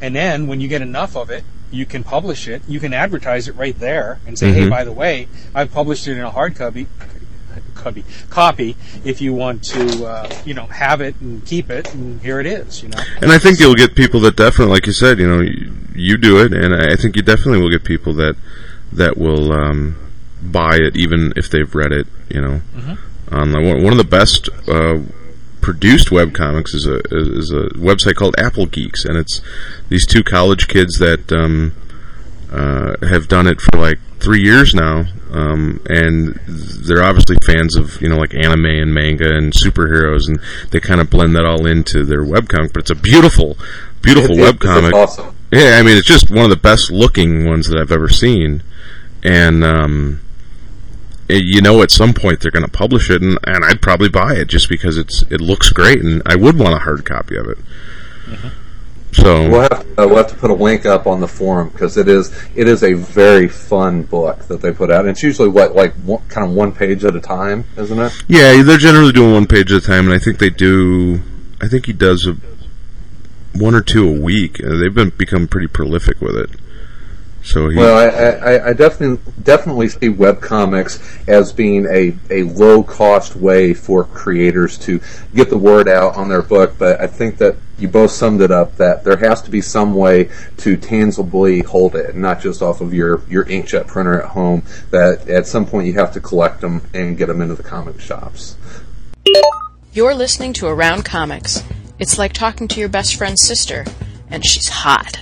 and then when you get enough of it, you can publish it. You can advertise it right there and say, mm-hmm. "Hey, by the way, I've published it in a hard copy copy, copy if you want to, uh, you know, have it and keep it, and here it is, you know.
And I think you'll get people that definitely, like you said, you know, you, you do it, and I think you definitely will get people that that will um, buy it, even if they've read it, you know. Mm-hmm. Um, one of the best. Uh, produced web comics is a is a website called Apple Geeks, and it's these two college kids that um, uh, have done it for like three years now, um, and they're obviously fans of you know like anime and manga and superheroes, and they kind of blend that all into their webcomic. But it's a beautiful, beautiful it, webcomic.
Awesome.
Yeah, I mean it's just one of the best looking ones that I've ever seen, and um, it, you know at some point they're going to publish it, and, and I'd probably buy it just because it's it looks great, and I would want a hard copy of it. Mm-hmm. So
we'll have, to, uh, we'll have to put a link up on the forum because it is it is a very fun book that they put out. And it's usually what like one, kind of one page at a time, isn't it?
Yeah, they're generally doing one page at a time, and I think they do. I think he does a, one or two a week. Uh, they've been become pretty prolific with it. So he,
well, I, I, I, definitely definitely see web comics as being a, a low cost way for creators to get the word out on their book. But I think that you both summed it up that there has to be some way to tangibly hold it, not just off of your your inkjet printer at home. That at some point you have to collect them and get them into the comic shops.
You're listening to Around Comics. It's like talking to your best friend's sister, and she's hot.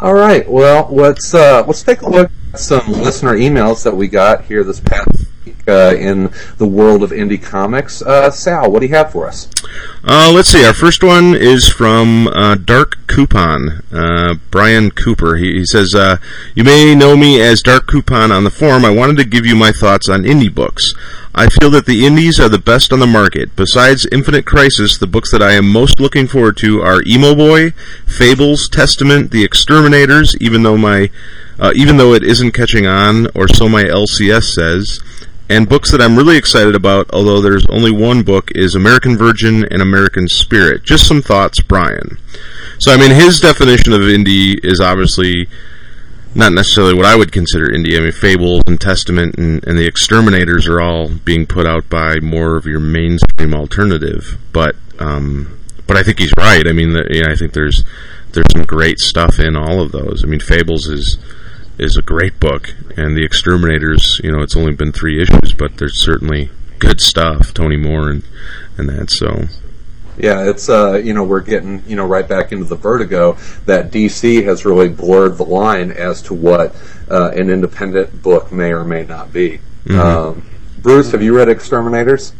All right. Well, let's uh, let's take a look at some listener emails that we got here this past week uh, in the world of indie comics. Uh, Sal, what do you have for us?
Uh, let's see. Our first one is from uh, Dark Coupon, uh, Brian Cooper. He, he says, "You may know me as Dark Coupon on the forum. I wanted to give you my thoughts on indie books. I feel that the indies are the best on the market. Besides Infinite Crisis, the books that I am most looking forward to are Emo Boy, Fables, Testament, The Exterminators, even though my uh, even though it isn't catching on, or so my LCS says, and books that I'm really excited about, although there's only one book, is American Virgin and American Spirit. Just some thoughts, Brian. So, I mean, his definition of indie is obviously not necessarily what I would consider indie. I mean, Fables and Testament and, and the Exterminators are all being put out by more of your mainstream alternative. But um, but I think he's right. I mean, the, you know, I think there's there's some great stuff in all of those. I mean, Fables is is a great book, and the Exterminators. You know, it's only been three issues, but there's certainly good stuff. Tony Moore and and that. So
yeah, it's uh, you know we're getting you know right back into the vertigo that DC has really blurred the line as to what uh, an independent book may or may not be. Mm-hmm. Um, Bruce, have you read Exterminators?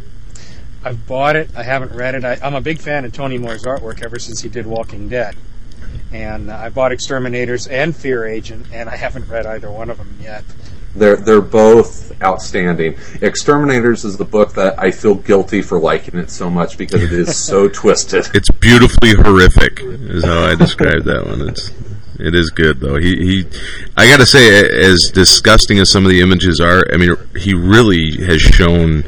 I've bought it. I haven't read it. I, am a big fan of Tony Moore's artwork ever since he did Walking Dead, and uh, I bought Exterminators and Fear Agent, and I haven't read either one of them yet.
They're they're both outstanding. Exterminators is the book that I feel guilty for liking it so much because it is so twisted.
It's beautifully horrific, is how I describe that one. It's it is good though. He he, I got to say, as disgusting as some of the images are, I mean, he really has shown,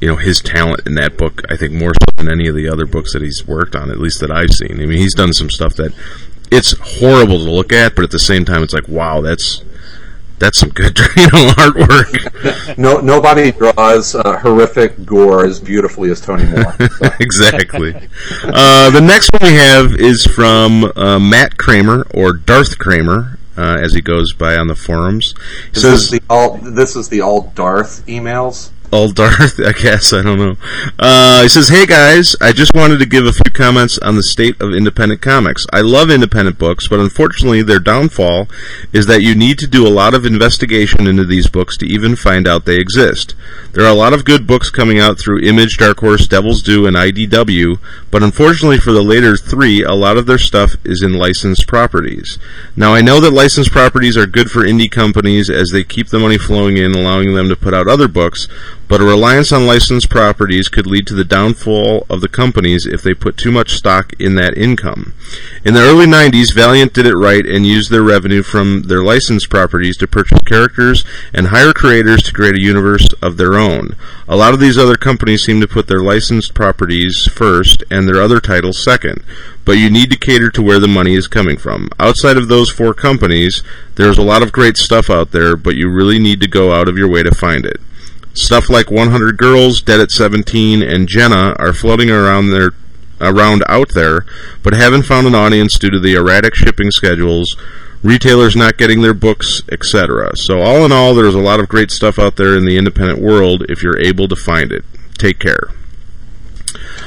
you know, his talent in that book. I think more so than any of the other books that he's worked on, at least that I've seen. I mean, he's done some stuff that it's horrible to look at, but at the same time, it's like, wow, that's that's some good you know artwork.
no, nobody draws uh, horrific gore as beautifully as Tony Moore.
So. exactly. Uh, the next one we have is from uh, Matt Kramer or Darth Kramer. Uh, as he goes by on the forums,
he says, "This the all this is the all Darth emails."
Old Darth, I guess. I don't know. Uh, he says, Hey guys, I just wanted to give a few comments on the state of independent comics. I love independent books, but unfortunately their downfall is that you need to do a lot of investigation into these books to even find out they exist. There are a lot of good books coming out through Image, Dark Horse, Devil's Due, and IDW, but unfortunately for the later three, a lot of their stuff is in licensed properties. Now I know that licensed properties are good for indie companies as they keep the money flowing in, allowing them to put out other books, but a reliance on licensed properties could lead to the downfall of the companies if they put too much stock in that income. In the early 90s, Valiant did it right and used their revenue from their licensed properties to purchase characters and hire creators to create a universe of their own. A lot of these other companies seem to put their licensed properties first and their other titles second, but you need to cater to where the money is coming from. Outside of those four companies, there's a lot of great stuff out there, but you really need to go out of your way to find it. Stuff like 100 Girls, Dead at 17, and Jenna are floating around there around out there, but haven't found an audience due to the erratic shipping schedules, retailers not getting their books, etc. So all in all, there's a lot of great stuff out there in the independent world if you're able to find it. Take care.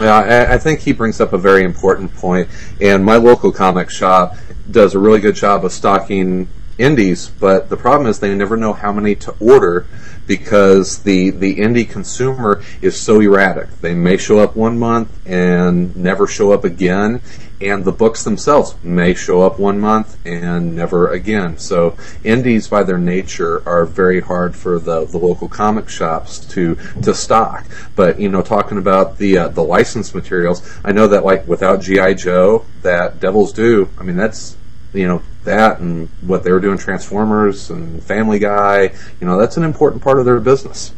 Yeah, I think he brings up a very important point, and my local comic shop does a really good job of stocking indies, but the problem is they never know how many to order because the the indie consumer is so erratic. They may show up one month and never show up again, and the books themselves may show up one month and never again. So indies, by their nature, are very hard for the, the local comic shops to to stock. But you know, talking about the uh, the licensed materials, I know that like without GI Joe, that Devil's Due, I mean that's you know that and what they were doing Transformers and Family Guy, you know, that's an important part of their business.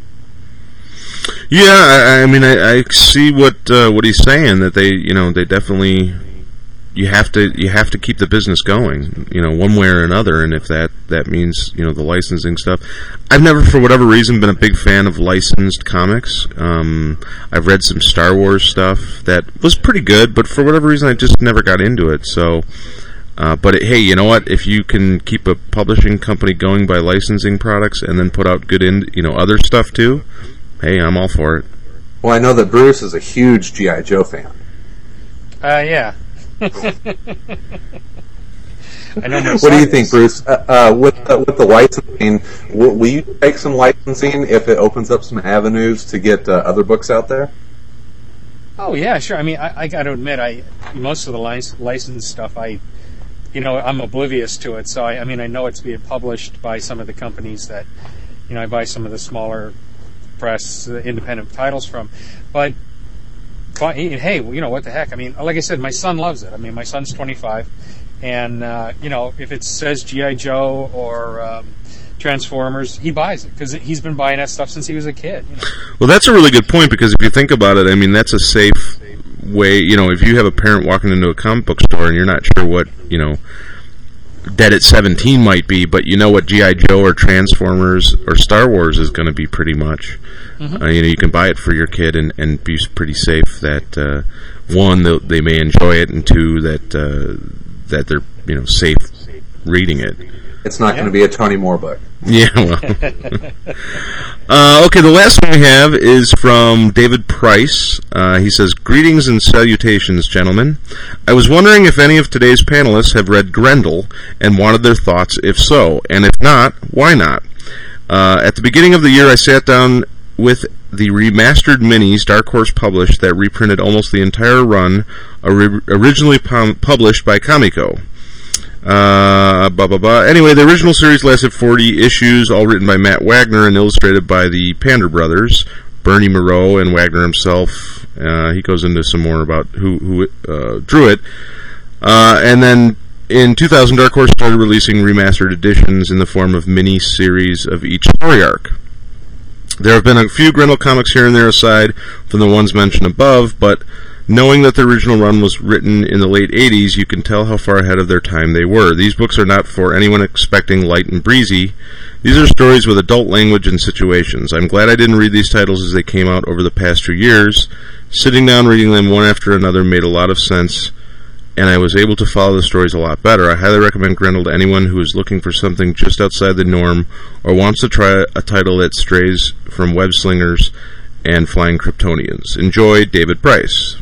Yeah, I, I mean, I, I, see what uh, what he's saying that they, you know, they definitely you have to you have to keep the business going, you know, one way or another, and if that that means you know the licensing stuff. I've never, for whatever reason, been a big fan of licensed comics. Um, I've read some Star Wars stuff that was pretty good, but for whatever reason, I just never got into it. So uh, but it, hey, you know what? If you can keep a publishing company going by licensing products and then put out good in, you know, other stuff too, hey, I'm all for it.
Well, I know that Bruce is a huge GI Joe fan.
Uh, yeah.
I know what do you think, Bruce? Uh, uh, with uh, with the licensing, will, will, you take some licensing if it opens up some avenues to get uh, other books out there?
Oh yeah, sure. I mean, I, I got to admit, I most of the lic- licensed stuff I you know, I'm oblivious to it. So I, I mean, I know it's being published by some of the companies that, you know, I buy some of the smaller press uh, independent titles from. But, hey, you know what the heck? I mean, like I said, my son loves it. I mean, my son's 25, and uh, you know, if it says GI Joe or um, Transformers, he buys it because he's been buying that stuff since he was a kid. You know?
Well, that's a really good point because if you think about it, I mean, that's a safe way, you know, if you have a parent walking into a comic book store and you're not sure what, you know, Dead at 17 might be, but you know what G.I. Joe or Transformers or Star Wars is going to be pretty much. Mm-hmm. Uh, you know, you can buy it for your kid and, and be pretty safe that, uh, one, they may enjoy it, and two, that, uh, that they're, you know, safe reading it.
It's not yeah. going to be a Tony Moore book.
Yeah, well. uh, okay, the last one we have is from David Price. Uh, he says, Greetings and salutations, gentlemen. I was wondering if any of today's panelists have read Grendel and wanted their thoughts, if so, and if not, why not? Uh, at the beginning of the year, I sat down with the remastered minis Dark Horse published that reprinted almost the entire run, originally published by Comico. Uh, blah blah blah. Anyway, the original series lasted 40 issues, all written by Matt Wagner and illustrated by the Pander brothers, Bernie Mireault and Wagner himself. Uh, he goes into some more about who who uh, drew it, uh, and then in 2000, Dark Horse started releasing remastered editions in the form of mini series of each story arc. There have been a few Grendel comics here and there aside from the ones mentioned above, but knowing that the original run was written in the late 80s, you can tell how far ahead of their time they were. These books are not for anyone expecting light and breezy. These are stories with adult language and situations. I'm glad I didn't read these titles as they came out over the past few years. Sitting down reading them one after another made a lot of sense and I was able to follow the stories a lot better. I highly recommend Grendel to anyone who is looking for something just outside the norm or wants to try a title that strays from web slingers and flying Kryptonians. Enjoy, David Price.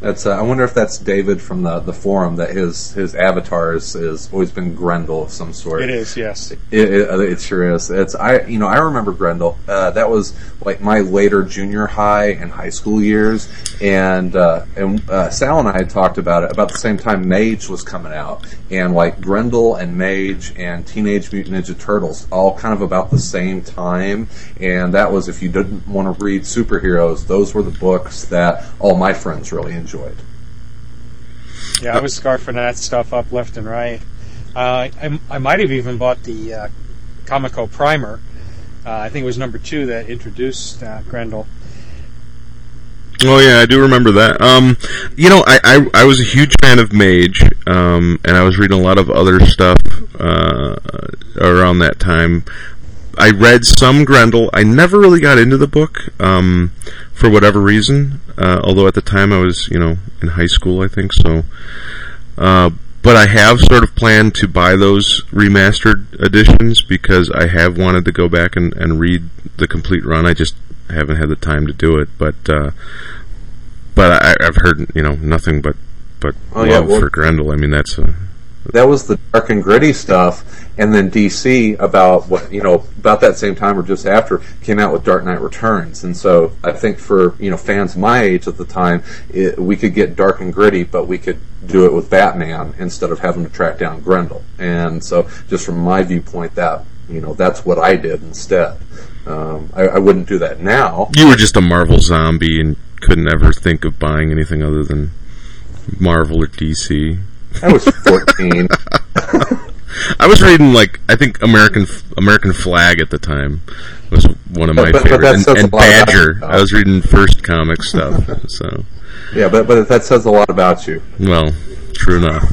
That's. Uh, I wonder if that's David from the, the forum that his his avatar is, is always been Grendel of some sort.
It is, yes.
It, it, it sure is. It's I you know I remember Grendel. Uh, that was like my later junior high and high school years, and uh, and uh, Sal and I had talked about it about the same time Mage was coming out, and like Grendel and Mage and Teenage Mutant Ninja Turtles all kind of about the same time, and that was if you didn't want to read superheroes, those were the books that all my friends really enjoyed enjoyed.
Yeah, I was scarfing that stuff up left and right. Uh, I, I might have even bought the uh, Comico primer. Uh, I think it was number two that introduced uh, Grendel.
Oh yeah, I do remember that. Um, you know, I, I, I was a huge fan of Mage, um, and I was reading a lot of other stuff uh, around that time. I read some Grendel. I never really got into the book um, for whatever reason. Uh, although at the time I was, you know, in high school, I think so. Uh, but I have sort of planned to buy those remastered editions because I have wanted to go back and, and read the complete run. I just haven't had the time to do it. But uh, but I, have heard, you know, nothing but but oh, love yeah, well, for Grendel. I mean, that's a
that was the dark and gritty stuff, and then DC about what you know about that same time or just after came out with Dark Knight Returns, and so I think for you know fans my age at the time, it, we could get dark and gritty, but we could do it with Batman instead of having to track down Grendel, and so just from my viewpoint, that you know that's what I did instead. Um, I, I wouldn't do that now.
You were just a Marvel zombie and couldn't ever think of buying anything other than Marvel or DC.
I was 14.
I was reading like I think American American Flag at the time was one of my but, favorites, but and, and Badger. I was reading first comic stuff. So
yeah, but but that says a lot about you.
Well, true enough.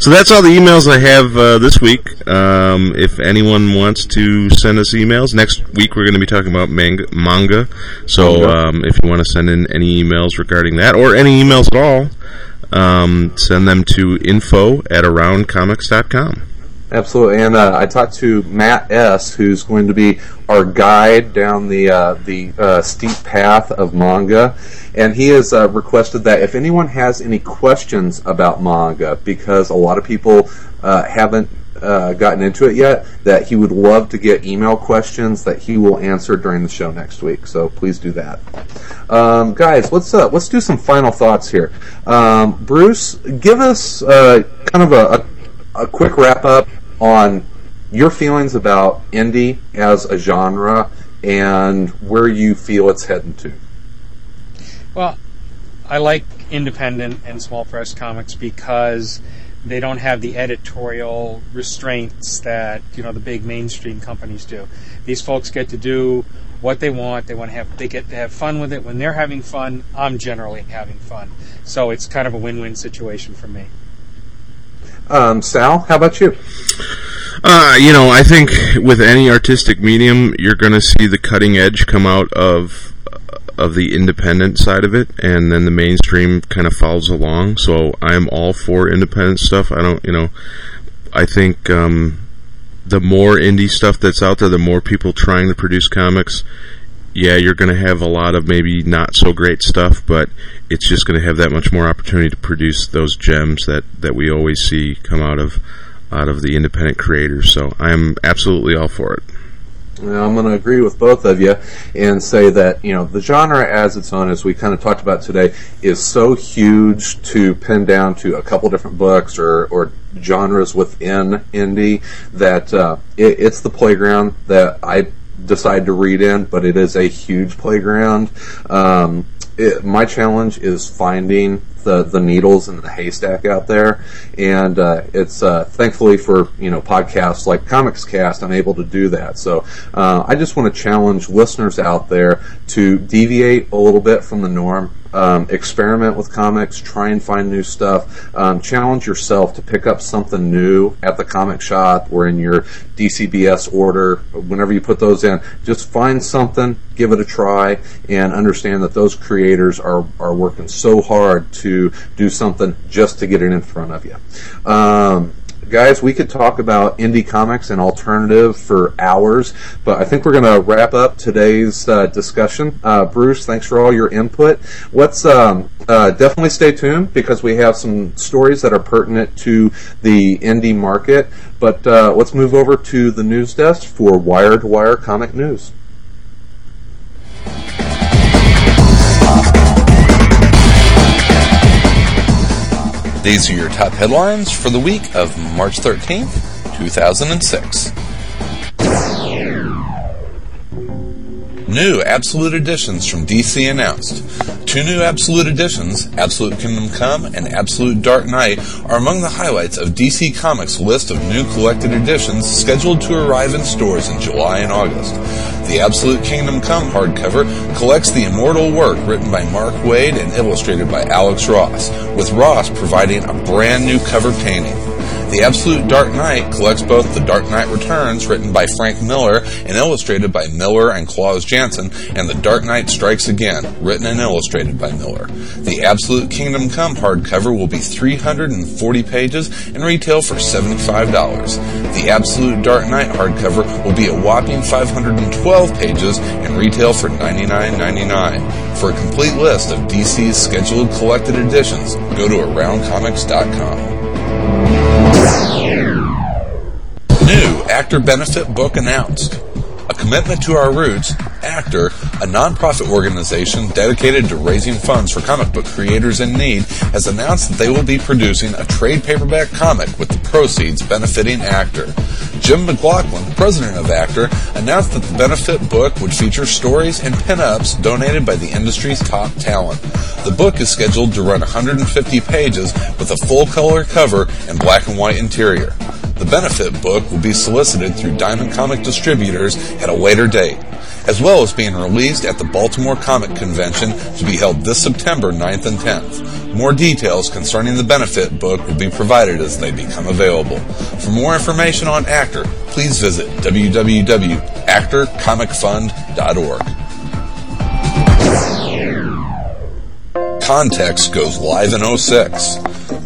So that's all the emails I have uh, this week. Um, if anyone wants to send us emails, next week we're going to be talking about manga. manga. So um, if you want to send in any emails regarding that, or any emails at all um, send them to info at aroundcomics.com.
Absolutely, and uh, I talked to Matt S., who's going to be our guide down the uh, the uh, steep path of manga, and he has uh, requested that if anyone has any questions about manga, because a lot of people uh, haven't uh, gotten into it yet, that he would love to get email questions that he will answer during the show next week. So please do that, um, guys. Let's uh, let's do some final thoughts here. Um, Bruce, give us uh, kind of a, a, a quick wrap up on your feelings about indie as a genre and where you feel it's heading to.
Well, I like independent and small press comics because they don't have the editorial restraints that you know the big mainstream companies do. These folks get to do what they want. They want to have they get to have fun with it. When they're having fun, I'm generally having fun. So it's kind of a win-win situation for me.
Um, Sal, how about you?
Uh, you know, I think with any artistic medium, you're going to see the cutting edge come out of of the independent side of it, and then the mainstream kind of follows along. So I'm all for independent stuff. I don't, you know, I think um, the more indie stuff that's out there, the more people trying to produce comics. Yeah, you're going to have a lot of maybe not so great stuff, but it's just going to have that much more opportunity to produce those gems that, that we always see come out of out of the independent creators. So I'm absolutely all for it.
I'm going to agree with both of you and say that you know the genre as its on, as we kind of talked about today, is so huge to pin down to a couple different books or, or genres within indie that uh, it, it's the playground that I decide to read in, but it is a huge playground. Um, it, my challenge is finding the, the needles in the haystack out there, and uh, it's uh, thankfully for you know podcasts like Comics Cast, I'm able to do that. So uh, I just want to challenge listeners out there to deviate a little bit from the norm um, experiment with comics, try and find new stuff, um, challenge yourself to pick up something new at the comic shop or in your DCBS order. Whenever you put those in, just find something, give it a try, and understand that those creators are, are working so hard to do something just to get it in front of you. Um, guys, we could talk about indie comics and alternative for hours, but I think we're going to wrap up today's uh, discussion. Uh, Bruce, thanks for all your input. Let's um, uh, definitely stay tuned because we have some stories that are pertinent to the indie market. But uh, let's move over to the news desk for Wire to Wire Comic News.
These are your top headlines for the week of March 13th, 2006. New Absolute Editions from DC announced. Two new Absolute Editions, Absolute Kingdom Come and Absolute Dark Knight, are among the highlights of DC Comics' list of new collected editions scheduled to arrive in stores in July and August. The Absolute Kingdom Come hardcover collects the immortal work written by Mark Waid and illustrated by Alex Ross, with Ross providing a brand new cover painting. The Absolute Dark Knight collects both The Dark Knight Returns, written by Frank Miller and illustrated by Miller and Klaus Janson, and The Dark Knight Strikes Again, written and illustrated by Miller. The Absolute Kingdom Come hardcover will be 340 pages and retail for $75. The Absolute Dark Knight hardcover will be a whopping 512 pages and retail for $99.99. For a complete list of DC's scheduled collected editions, go to AroundComics.com. Actor Benefit Book announced. A commitment to our roots, Actor, a nonprofit organization dedicated to raising funds for comic book creators in need, has announced that they will be producing a trade paperback comic with the proceeds benefiting Actor. Jim McLaughlin, president of Actor, announced that the benefit book would feature stories and pin-ups donated by the industry's top talent. The book is scheduled to run 150 pages with a full-color cover and black and white interior. The benefit book will be solicited through Diamond Comic distributors at a later date, as well as being released at the Baltimore Comic Convention to be held this September 9th and 10th. More details concerning the benefit book will be provided as they become available. For more information on Actor, please visit www.actorcomic.fund.org. Context goes live in 06.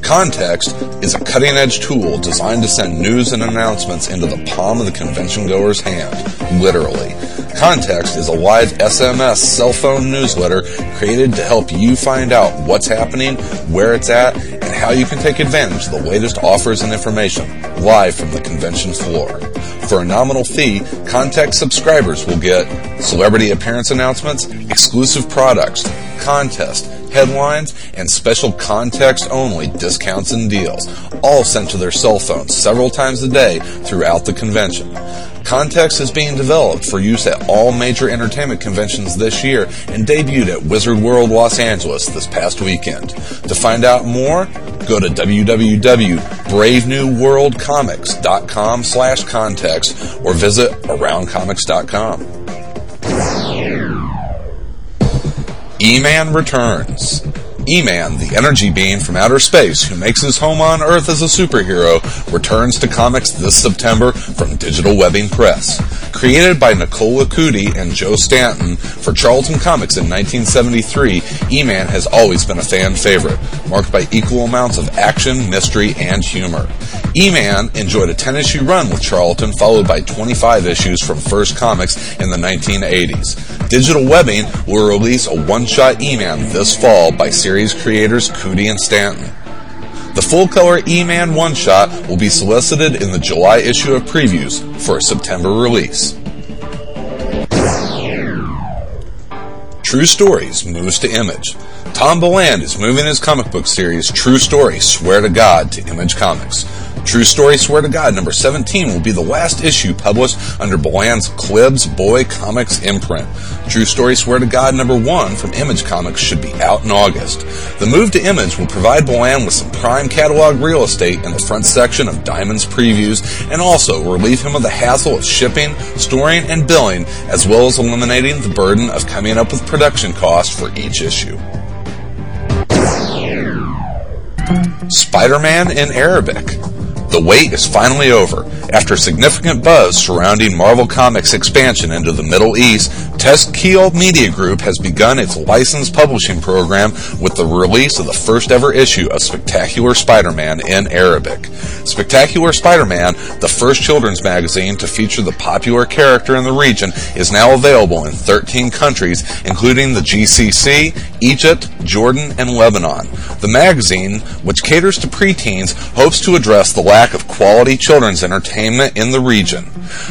Context is a cutting edge tool designed to send news and announcements into the palm of the convention goer's hand, literally. Context is a live SMS cell phone newsletter created to help you find out what's happening, where it's at, and how you can take advantage of the latest offers and information live from the convention floor. For a nominal fee, Context subscribers will get celebrity appearance announcements, exclusive products, contest, headlines, and special context only discounts and deals, all sent to their cell phones several times a day throughout the convention. Context is being developed for use at all major entertainment conventions this year and debuted at Wizard World Los Angeles this past weekend. To find out more, go to www.bravenewworldcomics.com slash context or visit aroundcomics.com. E-Man returns. E-Man, the energy being from outer space who makes his home on Earth as a superhero, returns to comics this September from Digital Webbing Press. Created by Nicola Cuti and Joe Staton for Charlton Comics in 1973, E-Man has always been a fan favorite, marked by equal amounts of action, mystery, and humor. E-Man enjoyed a 10-issue run with Charlton, followed by 25 issues from First Comics in the 1980s. Digital Webbing will release a one-shot E-Man this fall by series series creators Cuti and Staton. The full color E Man one shot will be solicited in the July issue of previews for a September release. True Stories moves to Image. Tom Beland is moving his comic book series True Story Swear to God to Image Comics. True Story Swear to God number 17 will be the last issue published under Beland's Clibs Boy Comics imprint. True Story Swear to God number 1 from Image Comics should be out in August. The move to Image will provide Beland with some prime catalog real estate in the front section of Diamond's previews and also relieve him of the hassle of shipping, storing, and billing, as well as eliminating the burden of coming up with production costs for each issue. Spider-Man in Arabic. The wait is finally over. After significant buzz surrounding Marvel Comics' expansion into the Middle East, Teshkeel Media Group has begun its licensed publishing program with the release of the first ever issue of Spectacular Spider-Man in Arabic. Spectacular Spider-Man, the first children's magazine to feature the popular character in the region, is now available in 13 countries, including the GCC, Egypt, Jordan, and Lebanon. The magazine, which caters to preteens, hopes to address the lack of quality children's entertainment in the region.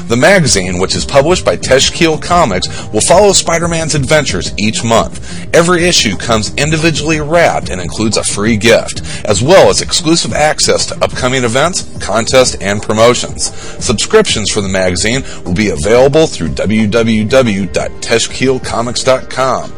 The magazine, which is published by Teshkeel Comics, will follow Spider-Man's adventures each month. Every issue comes individually wrapped and includes a free gift, as well as exclusive access to upcoming events, contests, and promotions. Subscriptions for the magazine will be available through www.teshkeelcomics.com.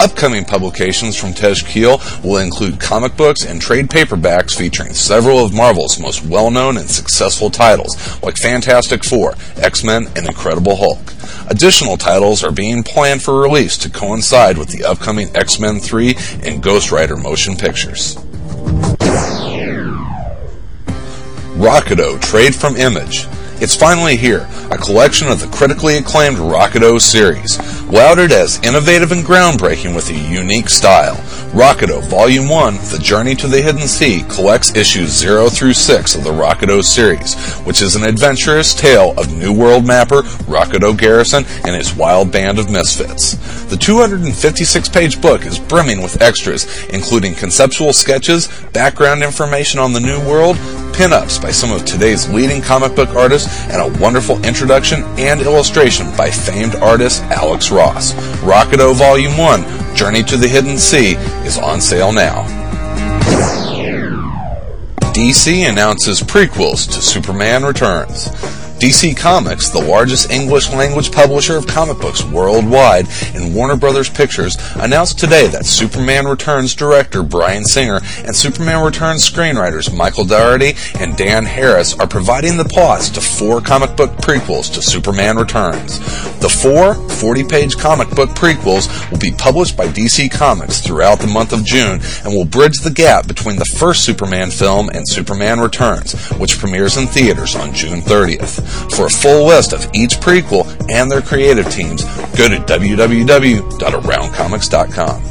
Upcoming publications from Teshkeel will include comic books and trade paperbacks featuring several of Marvel's most well-known and successful titles, like Fantastic Four, X-Men, and Incredible Hulk. Additional titles are being planned for release to coincide with the upcoming X-Men 3 and Ghost Rider motion pictures. Rocketo Trade from Image. It's finally here, a collection of the critically acclaimed Rocketo series. Lauded as innovative and groundbreaking with a unique style, Rocketo Volume 1, The Journey to the Hidden Sea, collects issues 0 through 6 of the Rocketo series, which is an adventurous tale of New World mapper Rocketo Garrison and his wild band of misfits. The 256-page book is brimming with extras, including conceptual sketches, background information on the New World, pin-ups by some of today's leading comic book artists, and a wonderful introduction and illustration by famed artist Alex Ross. Rocketo Volume 1, Journey to the Hidden Sea, is on sale now. DC announces prequels to Superman Returns. DC Comics, the largest English language publisher of comic books worldwide, and Warner Brothers Pictures announced today that Superman Returns director Bryan Singer and Superman Returns screenwriters Michael Dougherty and Dan Harris are providing the plots to four comic book prequels to Superman Returns. The four 40-page comic book prequels will be published by DC Comics throughout the month of June and will bridge the gap between the first Superman film and Superman Returns, which premieres in theaters on June 30th. For a full list of each prequel and their creative teams, go to www.aroundcomics.com.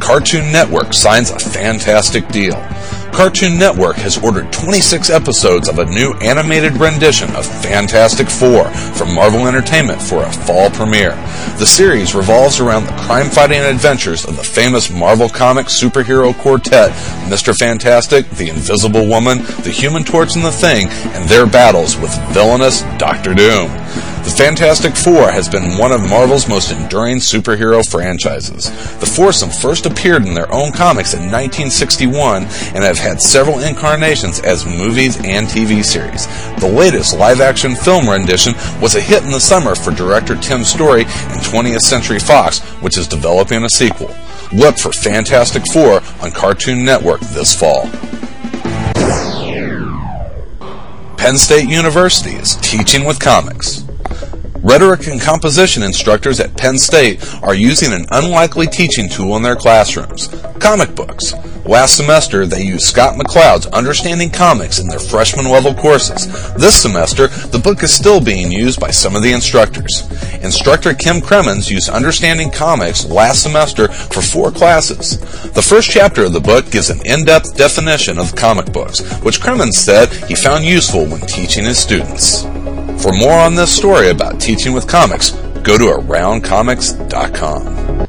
Cartoon Network signs a fantastic deal. Cartoon Network has ordered 26 episodes of a new animated rendition of Fantastic Four from Marvel Entertainment for a fall premiere. The series revolves around the crime-fighting adventures of the famous Marvel Comics superhero quartet, Mr. Fantastic, the Invisible Woman, the Human Torch and the Thing, and their battles with villainous Doctor Doom. The Fantastic Four has been one of Marvel's most enduring superhero franchises. The foursome first appeared in their own comics in 1961 and have had several incarnations as movies and TV series. The latest live-action film rendition was a hit in the summer for director Tim Story and 20th Century Fox, which is developing a sequel. Look for Fantastic Four on Cartoon Network this fall. Penn State University is teaching with comics. Rhetoric and composition instructors at Penn State are using an unlikely teaching tool in their classrooms comic books. Last semester, they used Scott McCloud's Understanding Comics in their freshman level courses. This semester, the book is still being used by some of the instructors. Instructor Kim Kremens used Understanding Comics last semester for four classes. The first chapter of the book gives an in-depth definition of comic books, which Kremens said he found useful when teaching his students. For more on this story about teaching with comics, go to aroundcomics.com.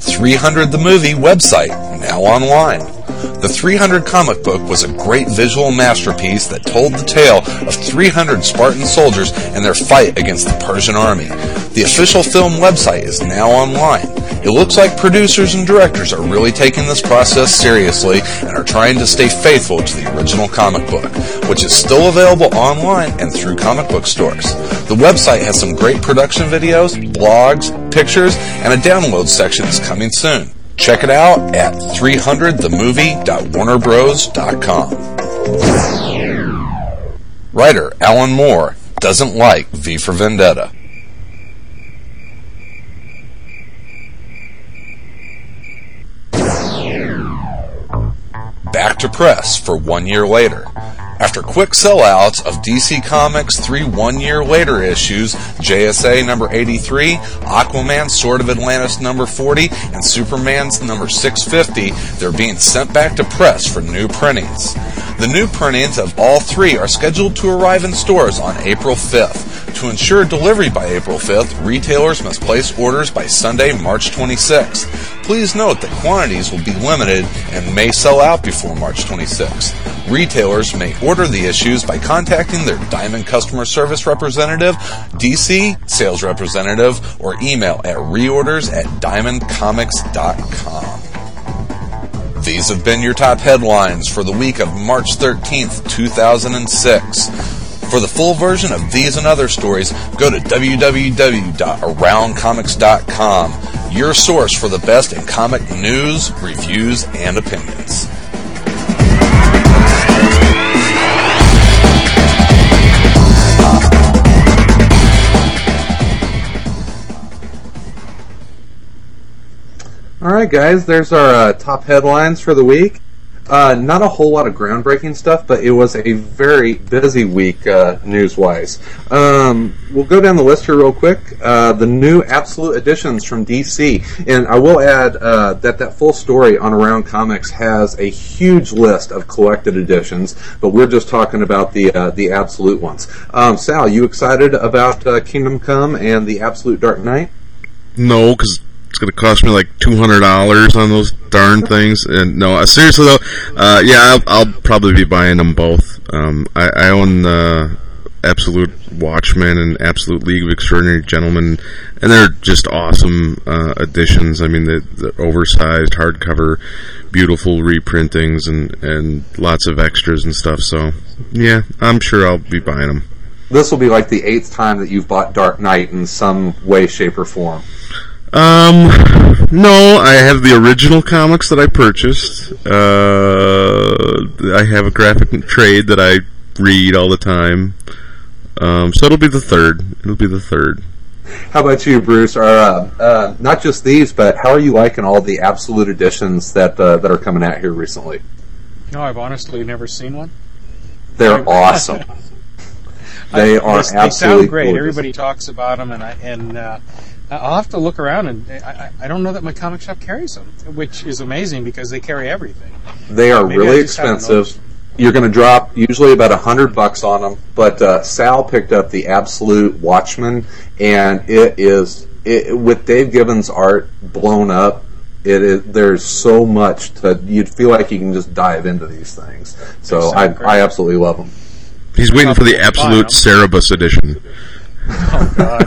300 the Movie website, now online.
The 300 comic book was a great visual masterpiece that told the tale of 300 Spartan soldiers and their fight against the Persian army. The official film website is now online. It looks like producers and directors are really taking this process seriously and are trying to stay faithful to the original comic book, which is still available online and through comic book stores. The website has some great production videos, blogs, pictures, and a download section is coming soon. Check it out at 300themovie.warnerbros.com. Writer Alan Moore doesn't like V for Vendetta. Back to press for one year later. After quick sellouts of DC Comics' three one year later issues, JSA number 83, Aquaman Sword of Atlantis number 40, and Superman's number 650, they're being sent back to press for new printings. The new printings of all three are scheduled to arrive in stores on April 5th. To ensure delivery by April 5th, retailers must place orders by Sunday, March 26th. Please note that quantities will be limited and may sell out before March 26th. Retailers may order the issues by contacting their Diamond customer service representative, DC sales representative, or email at reorders at diamondcomics.com. These have been your top headlines for the week of March 13th, 2006. For the full version of these and other stories, go to www.aroundcomics.com, your source for the best in comic news, reviews, and opinions.
All right, guys, there's our uh, top headlines for the week. Uh, not a whole lot of groundbreaking stuff, but it was a very busy week uh, news wise. Um, we'll go down the list here real quick. Uh, the new Absolute editions from DC, and I will add uh, that that full story on Around Comics has a huge list of collected editions, but we're just talking about the uh, the Absolute ones. Um, Sal, you excited about uh, Kingdom Come and the Absolute Dark Knight?
No, because it's going to cost me like two hundred dollars on those darn things. And no, uh, seriously though, uh, yeah, I'll, I'll, probably be buying them both. Um, I, I, own uh, Absolute Watchmen and Absolute League of Extraordinary Gentlemen, and they're just awesome uh, editions. I mean, the, the oversized hardcover, beautiful reprintings, and and lots of extras and stuff. So yeah, I'm sure I'll be buying them.
This will be like the eighth time that you've bought Dark Knight in some way, shape, or form.
Um, no, I have the original comics that I purchased. Uh, I have a graphic trade that I read all the time. Um, so it'll be the third. It'll be the third.
How about you, Bruce? Are uh, uh, not just these, but how are you liking all the absolute editions that uh, that are coming out here recently?
No, I've honestly never seen one.
They're awesome. they are
they,
absolutely
they sound great.
gorgeous.
Everybody talks about them, and I and uh, I'll have to look around, and I, I don't know that my comic shop carries them, which is amazing because they carry everything.
They are
Maybe
really expensive. You're going to drop usually about a hundred bucks on them, but uh, Sal picked up the Absolute Watchman, and it is it, with Dave Gibbons' art blown up. It is there's so much to you'd feel like you can just dive into these things. So I,
great.
I absolutely love them.
He's waiting for the absolute
fine.
Cerebus edition
Oh God!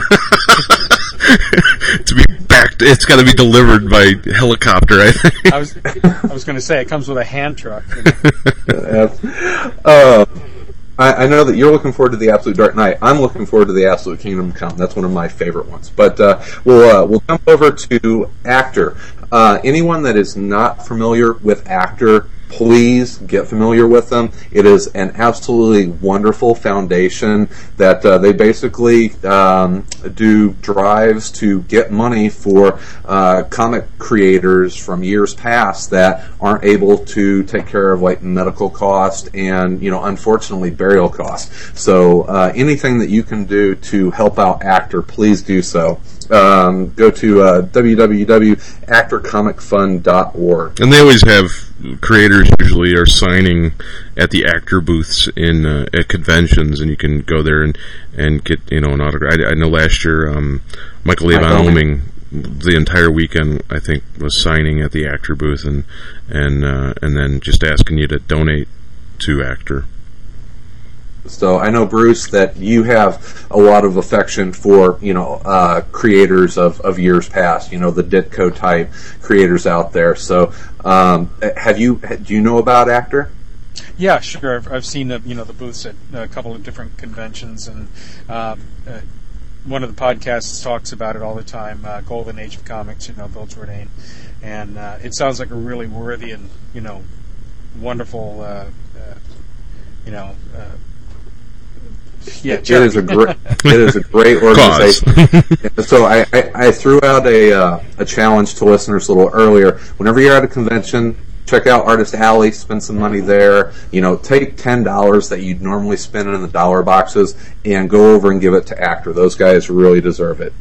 to be back. It's got to be delivered by helicopter. I think.
I was I was going to say it comes with a hand truck. you know.
uh, I, I know that you're looking forward to the Absolute Dark Knight. I'm looking forward to the Absolute Kingdom Come. That's one of my favorite ones. But uh, we'll uh, we'll jump over to Actor. Uh, anyone that is not familiar with Actor, please get familiar with them. It is an absolutely wonderful foundation that uh, they basically um, do drives to get money for uh, comic creators from years past that aren't able to take care of like medical costs and you know unfortunately burial costs. So uh, anything that you can do to help out Actor, please do so. Um, go to uh, www.actorcomicfund.org.
And they always have creators usually are signing at the actor booths in uh, at conventions, and you can go there and and get you know an autograph. I, I know last year um, Michael
Mike
Avon
Oeming.
Oeming the entire weekend I think was signing at the actor booth and and uh, and then just asking you to donate to actor.
So I know Bruce that you have a lot of affection for you know uh, creators of, of years past. You know the Ditko type creators out there. So um, have you do you know about Actor?
Yeah, sure. I've, I've seen the you know the booths at a couple of different conventions, and uh, uh, one of the podcasts talks about it all the time. Uh, Golden Age of Comics, you know, Bill Jourdain, and uh, it sounds like a really worthy and you know wonderful, uh, uh, you know. Yeah,
it is a great it is a great organization. so I, I, I, threw out a uh, a challenge to listeners a little earlier. Whenever you're at a convention, check out Artist Alley, spend some money there. You know, take ten dollars that you'd normally spend in the dollar boxes and go over and give it to Actor. Those guys really deserve it.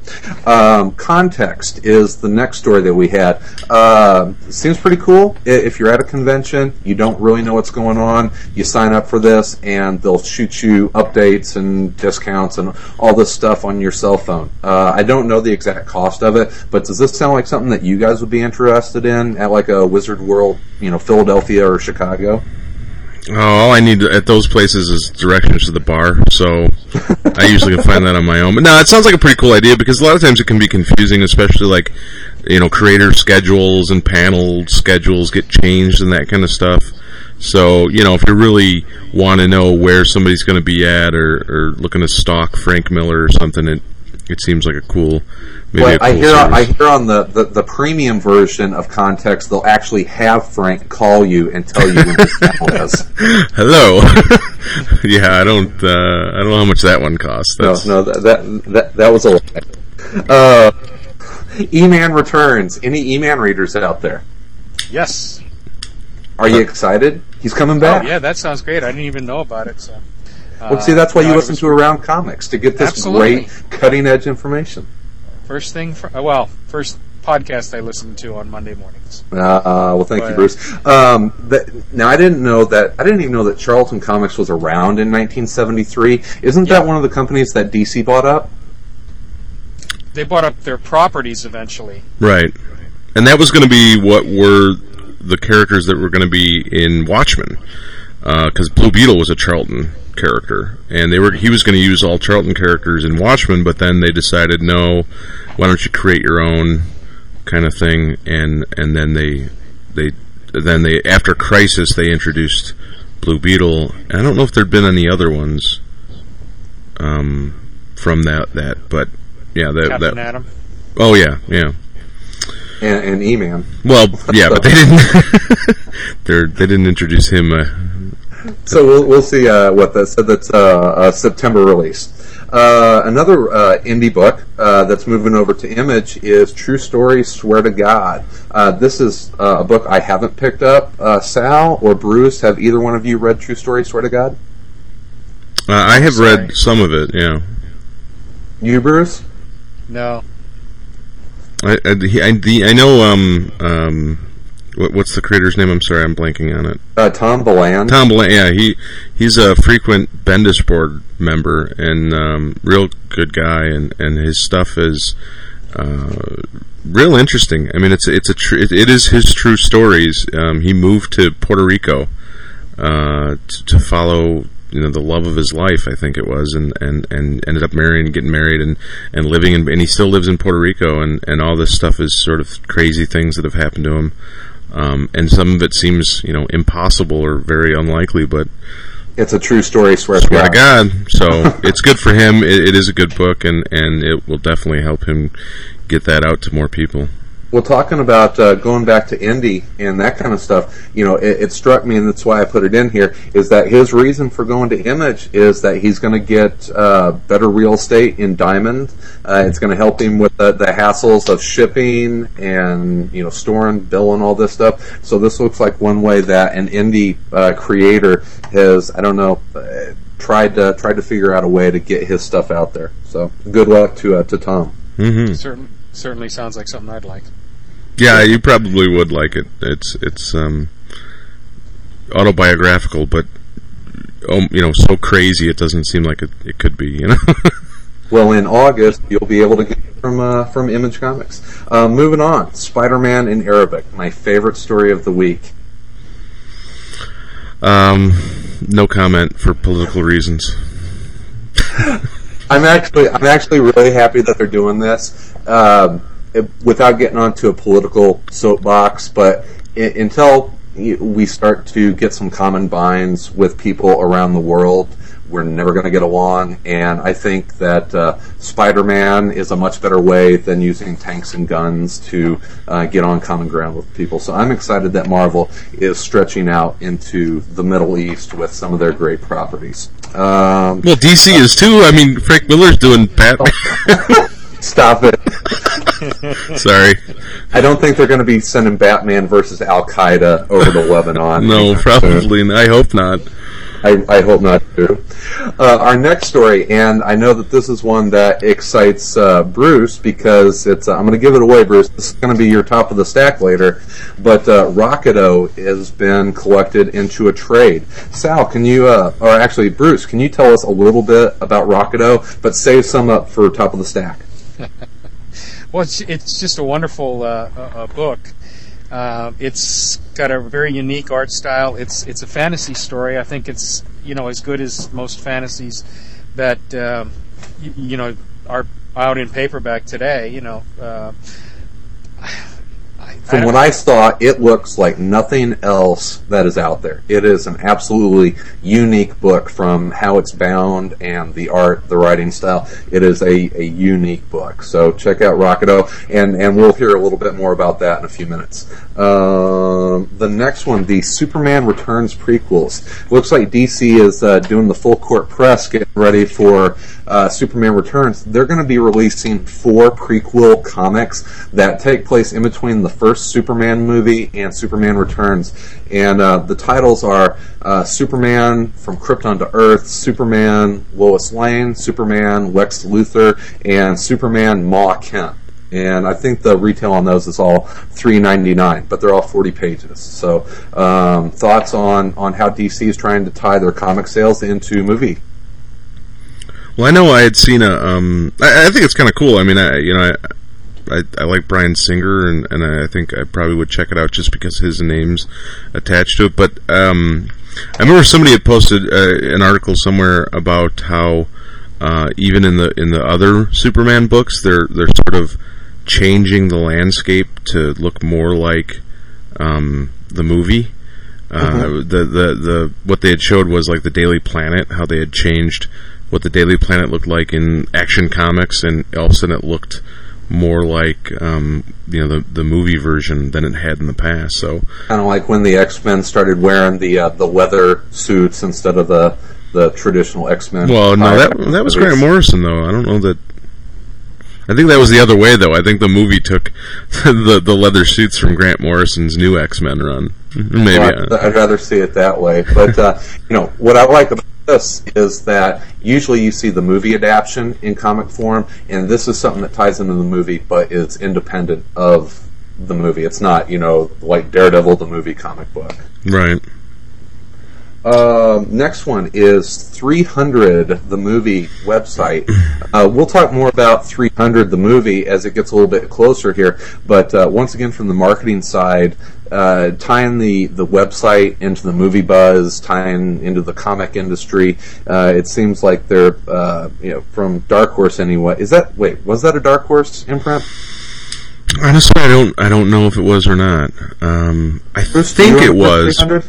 Um, context is the next story that we had. Uh, seems pretty cool. If you're at a convention, you don't really know what's going on, you sign up for this, and they'll shoot you updates and discounts and all this stuff on your cell phone. Uh, I don't know the exact cost of it, but does this sound like something that you guys would be interested in at like a Wizard World you know Philadelphia or Chicago.
Oh, all I need at those places is directions to the bar, so I usually can find that on my own. But no, it sounds like a pretty cool idea because a lot of times it can be confusing, especially like you know creator schedules and panel schedules get changed and that kind of stuff. So you know, if you really want to know where somebody's going to be at, or, or looking to stalk Frank Miller or something, it it seems like a cool. Maybe
well,
a cool
I hear
service.
I hear on the, the, the, premium version of Context, they'll actually have Frank call you and tell you when his channel is.
Hello. yeah, I don't uh, I don't know how much that one costs.
That's... No, no, that, that that that was a lie. Uh, E-Man returns. Any E-Man readers out there?
Yes.
Are you excited? He's coming back.
Oh, yeah, that sounds great. I didn't even know about it. So.
Well, see, that's why you listen to Around Comics to get this
Absolutely.
great cutting edge information.
First thing, for, well, first podcast I listen to on Monday mornings.
Uh, uh, well, thank but, you, Bruce. Um, that, now, I didn't know that. I didn't even know that Charlton Comics was around in 1973. Isn't
yeah.
that one of the companies that DC bought up?
They bought up their properties eventually.
Right, and that was going to be what were the characters that were going to be in Watchmen, because uh, Blue Beetle was a Charlton character, and they were he was going to use all Charlton characters in Watchmen, but then they decided no, why don't you create your own kind of thing, and and then they they then they after Crisis they introduced Blue Beetle. I don't know if there'd been any other ones um, from that that, but yeah, that
Captain
that.
Atom.
Oh yeah, yeah.
And, and E-Man.
Well, yeah, but they didn't. they they didn't introduce him. Uh,
so we'll, we'll see uh, what that said. That's uh, a September release. Uh, another uh, indie book uh, that's moving over to Image is True Story. Swear to God. Uh, this is a book I haven't picked up. Sal or Bruce, have either one of you read True Story. Swear to God.
I have Sorry. read some of it. Yeah.
You, Bruce?
No.
I I, I, I know um um what, what's the creator's name? I'm sorry, I'm blanking on it.
Uh, Tom Beland.
Tom Beland. Yeah, he he's a frequent Bendis board member and um, real good guy, and, and his stuff is uh, real interesting. I mean, it's it's a tr- it, it is his true stories. Um, he moved to Puerto Rico uh, to, to follow you know the love of his life, I think it was, and, and, and ended up marrying, getting married, and, and living in, and he still lives in Puerto Rico, and, and all this stuff is sort of crazy things that have happened to him. Um, and some of it seems, you know, impossible or very unlikely, but
it's a true story. Swear,
swear
to God.
God. So it's good for him. It, it is a good book, and and it will definitely help him get that out to more people.
Well, talking about uh, going back to indie and that kind of stuff, you know, it, it, struck me, and that's why I put it in here, is that his reason for going to Image is that he's going to get uh, better real estate in Diamond. Uh, it's going to help him with the, the, hassles of shipping and, you know, storing, billing, all this stuff. So this looks like one way that an indie uh, creator has, I don't know, uh, tried to tried to figure out a way to get his stuff out there. So good luck to uh, to Tom.
Mm-hmm.
Certainly, certainly sounds like something I'd like.
Yeah, you probably would like it. It's it's um, autobiographical, but um, you know, so crazy it doesn't seem like it, it could be. You know.
Well, in August, you'll be able to get it from uh, from Image Comics. Uh, moving on, Spider-Man in Arabic, my favorite story of the week.
Um, no comment for political reasons.
I'm actually I'm actually really happy that they're doing this. Um, without getting onto a political soapbox, but until we start to get some common binds with people around the world, we're never going to get along. And I think that uh, Spider-Man is a much better way than using tanks and guns to uh, get on common ground with people. So I'm excited that Marvel is stretching out into the Middle East with some of their great properties. Um,
Well, DC is too. I mean, Frank Miller's doing Batman.
stop it.
Sorry.
I don't think they're going to be sending Batman versus Al Qaeda over to Lebanon.
No,
soon.
probably. not. I hope not.
I, I hope not too. Uh, our next story, and I know that this is one that excites uh, Bruce because it's. Uh, I'm going to give it away, Bruce. This is going to be your top of the stack later. But uh, Rocketo has been collected into a trade. Sal, can you, uh, or actually Bruce, can you tell us a little bit about Rocketo, but save some up for top of the stack?
Well, it's, it's just a wonderful uh, uh, uh, book. Uh, it's got a very unique art style. It's it's a fantasy story. I think it's you know as good as most fantasies that um, y- you know are out in paperback today. You know, uh,
From what I saw, it looks like nothing else that is out there. It is an absolutely unique book from how it's bound and the art, the writing style. It is a, a unique book. So check out Rocketo, and, and we'll hear a little bit more about that in a few minutes. Um, the next one, the Superman Returns prequels. Looks like DC is uh, doing the full court press, getting ready for uh, Superman Returns. They're going to be releasing four prequel comics that take place in between the first Superman movie and Superman Returns. And uh, the titles are uh, Superman from Krypton to Earth, Superman Lois Lane, Superman Lex Luthor, and Superman Ma Kent. And I think the retail on those is all three ninety nine, but they're all forty pages. So, um, thoughts on on how DC is trying to tie their comic sales into movie
Well, I know I had seen a. Um, I, I think it's kind of cool. I mean, I you know, I, I, I like Bryan Singer, and, and I think I probably would check it out just because his name's attached to it. But um, I remember somebody had posted uh, an article somewhere about how uh, even in the in the other Superman books, they're they're sort of changing the landscape to look more like um, the movie. Uh, the, the the what they had showed was like the Daily Planet, how they had changed what the Daily Planet looked like in Action Comics, and all of a sudden it looked more like um, you know the the movie version than it had in the past. So
kind of like when the X Men started wearing the uh, the leather suits instead of the the traditional X Men.
well, no, that that was Grant Morrison though. I don't know that. I think that was the other way though. I think the movie took the the leather suits from Grant Morrison's new X Men run. Maybe.
Well,
uh,
I'd rather see it that way. But uh, you know what I like about this is that usually you see the movie adaptation in comic form, and this is something that ties into the movie, but is independent of the movie. It's not you know like Daredevil, the movie comic book.
right.
Um, next one is 300, the movie website. Uh, we'll talk more about 300, the movie, as it gets a little bit closer here. But uh, once again, from the marketing side, uh, tying the, the website into the movie buzz, tying into the comic industry, uh, it seems like they're, uh, you know, from Dark Horse anyway. Is that, wait, was that a Dark Horse imprint?
Honestly, I don't. I don't know if it was or not. Um, I
Bruce,
think it was.
300?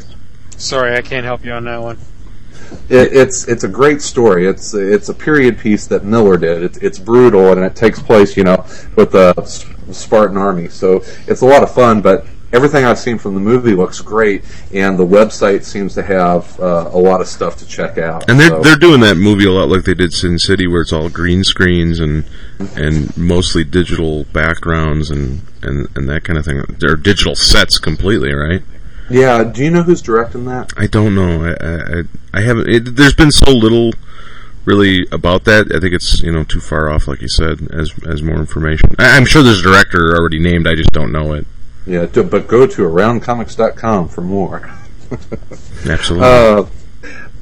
Sorry, I can't help you on that one.
It, it's it's a great story. It's it's a period piece that Miller did. It's it's brutal and it takes place, you know, with the Spartan army. So it's a lot of fun. But everything I've seen from the movie looks great, and the website seems to have uh, a lot of stuff to check out.
And they're
So-
they're doing that movie a lot like they did Sin City, where it's all green screens and and mostly digital backgrounds and, and, and that kind of thing. They're digital sets completely, right?
Yeah. Do you know who's directing that?
I don't know. I I, I- haven't. It, there's been so little really about that. I think it's you know too far off, like you said, as as more information. I, I'm sure there's a director already named. I just don't know it.
Yeah, do, but go to aroundcomics.com for more.
Absolutely.
Uh,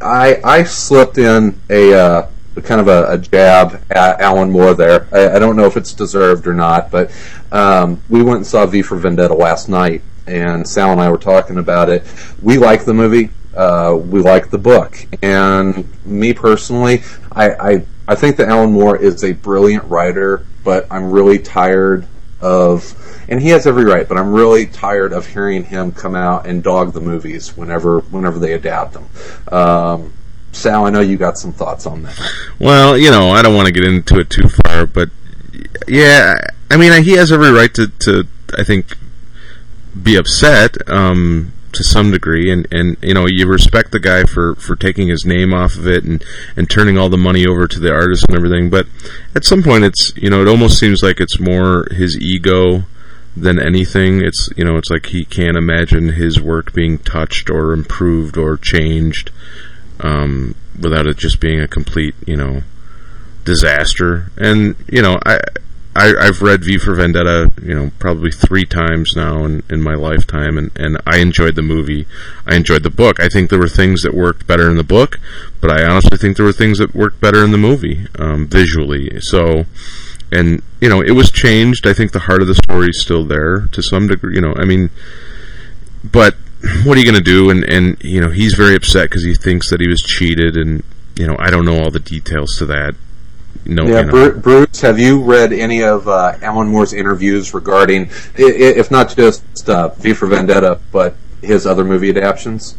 I I slipped in a uh, kind of a, a jab at Alan Moore there. I, I, don't know if it's deserved or not, but um, we went and saw V for Vendetta last night, and Sal and I were talking about it. We like the movie. Uh, we like the book, and me personally, I, I I think that Alan Moore is a brilliant writer, but I'm really tired of, and he has every right, but I'm really tired of hearing him come out and dog the movies whenever whenever they adapt them. Um, Sal, I know you got some thoughts on that.
Well, you know, I don't want to get into it too far, but yeah, I mean, he has every right to, to I think, be upset. Um, to some degree, and and you know you respect the guy for for taking his name off of it and and turning all the money over to the artist and everything. But at some point, it's you know it almost seems like it's more his ego than anything. It's you know it's like he can't imagine his work being touched or improved or changed um, without it just being a complete you know disaster. And you know I I, have read V for Vendetta, you know, probably three times now in, in my lifetime, and, and I enjoyed the movie. I enjoyed the book. I think there were things that worked better in the book, but I honestly think there were things that worked better in the movie um, visually. So, and you know, it was changed. I think the heart of the story is still there to some degree. You know, I mean, but what are you going to do? And and you know, he's very upset because he thinks that he was cheated, and you know, I don't know all the details to that
no. Yeah, you. Bruce, have you read any of uh, Alan Moore's interviews regarding, if not just uh, V for Vendetta, but his other movie adaptations?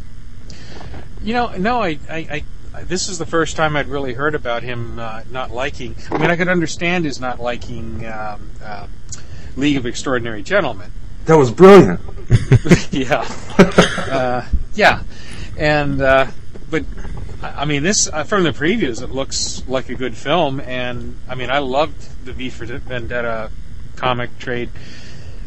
You know, no, I, I, I this is the first time I'd really heard about him uh, not liking. I mean, I could understand his not liking um, uh, League of Extraordinary Gentlemen.
That was brilliant.
yeah, uh, yeah, and uh, but I mean, this uh, from the previews, it looks like a good film, and I mean, I loved the V for Vendetta comic trade.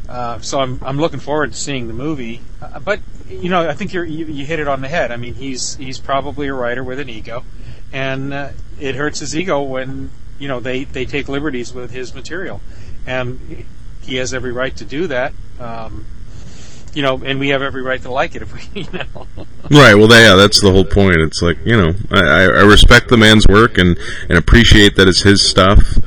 Uh, so I'm I'm looking forward to seeing the movie. Uh, but you know, I think you you hit it on the head. I mean, he's he's probably a writer with an ego, and uh, it hurts his ego when you know they they take liberties with his material, and he has every right to do that. Um, you know, and we have every right to like it if we, you know.
right. Well, yeah, that's the whole point. It's like you know, I, I respect the man's work and and appreciate that it's his stuff.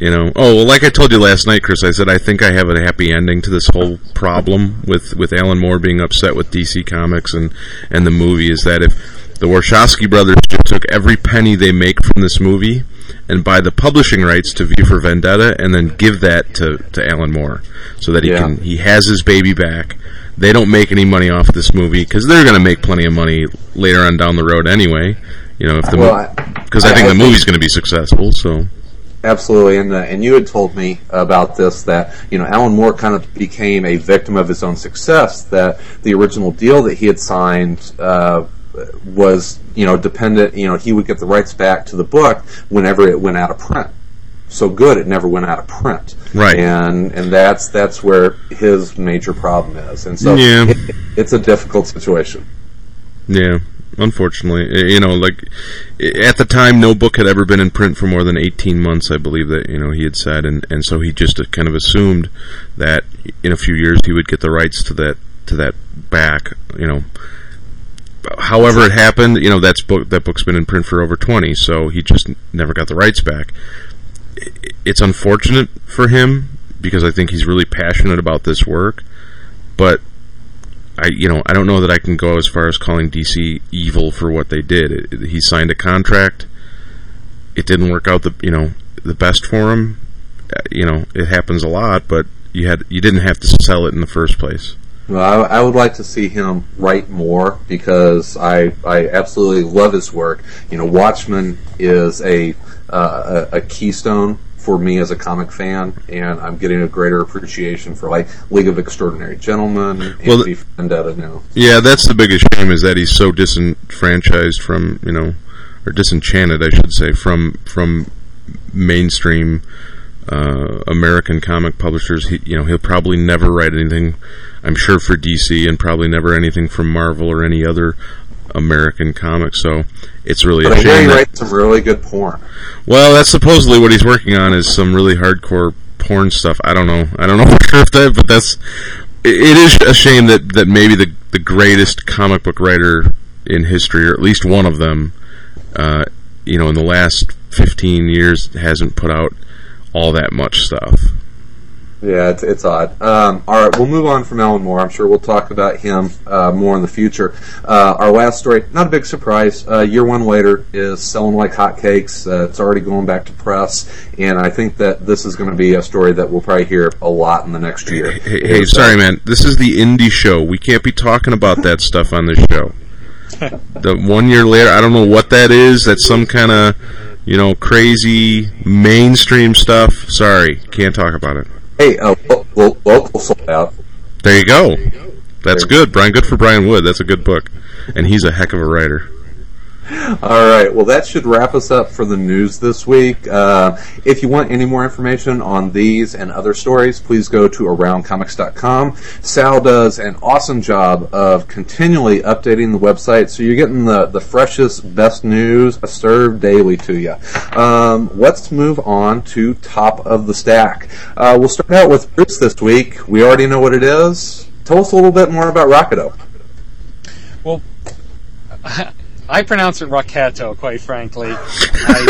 You know. Oh, well, like I told you last night, Chris. I said I think I have a happy ending to this whole problem with with Alan Moore being upset with DC Comics and and the movie is that if the Wachowski brothers just took every penny they make from this movie and buy the publishing rights to V for Vendetta and then give that to, to Alan Moore so that he yeah. can he has his baby back they don't make any money off this movie because they're going to make plenty of money later on down the road anyway. You know, if the because well, I, I, think I, the movie's going to be successful. So
absolutely, and uh, and you had told me about this that you know Alan Moore kind of became a victim of his own success. That the original deal that he had signed. Uh, was you know dependent you know he would get the rights back to the book whenever it went out of print so good it never went out of print.
Right.
And and that's that's where his major problem is. And so yeah. It, it's a difficult situation.
Yeah. Unfortunately, you know, like at the time, no book had ever been in print for more than eighteen months. I believe that you know he had said, and and so he just uh, kind of assumed that in a few years he would get the rights to that to that back. You know, however it happened, you know, that's book that book's been in print for over twenty, so he just never got the rights back it's unfortunate for him because I think he's really passionate about this work, but I you know I don't know that I can go as far as calling DC evil for what they did. It, he signed a contract. It didn't work out the you know the best for him. Uh, you know it happens a lot, but you had you didn't have to sell it in the first place.
Well, I, I, would like to see him write more because I I absolutely love his work. You know, Watchmen is a uh, a, a, keystone for me as a comic fan, and I'm getting a greater appreciation for like League of Extraordinary Gentlemen and well, Vendetta now.
Yeah, that's the biggest shame is that he's so disenfranchised from you know, or disenchanted, I should say, from from mainstream uh, American comic publishers. He, you know, he'll probably never write anything. I'm sure for DC, and probably never anything from Marvel or any other American comics. So it's really
but
a shame.
He writes some really good porn.
Well, that's supposedly what he's working on is some really hardcore porn stuff. I don't know. I don't know for sure if that, but that's it is a shame that that maybe the the greatest comic book writer in history, or at least one of them, uh, you know, in the last 15 years hasn't put out all that much stuff.
Yeah, it's, it's odd. Um, all right, we'll move on from Alan Moore. I'm sure we'll talk about him uh, more in the future. Uh, our last story, not a big surprise. Uh, year one later is selling like hotcakes. Uh, it's already going back to press, and I think that this is going to be a story that we'll probably hear a lot in the next year.
Hey, hey, sorry, man. This is the indie show. We can't be talking about that stuff on the show. the one year later, I don't know what that is. That's some kind of, you know, crazy mainstream stuff. Sorry, can't talk about it.
Hey, uh, lo- lo- local sold out.
There you go. That's good, Brian. Good for Brian Wood. That's a good book, and he's a heck of a writer.
All right. Well, that should wrap us up for the news this week. Uh, if you want any more information on these and other stories, please go to aroundcomics.com. Sal does an awesome job of continually updating the website, so you're getting the, the freshest, best news served daily to you. Um, let's move on to top of the stack. Uh, we'll start out with Bruce this week. We already know what it is. Tell us a little bit more about Rocketo.
Well, I pronounce it Rocketo, quite frankly. I,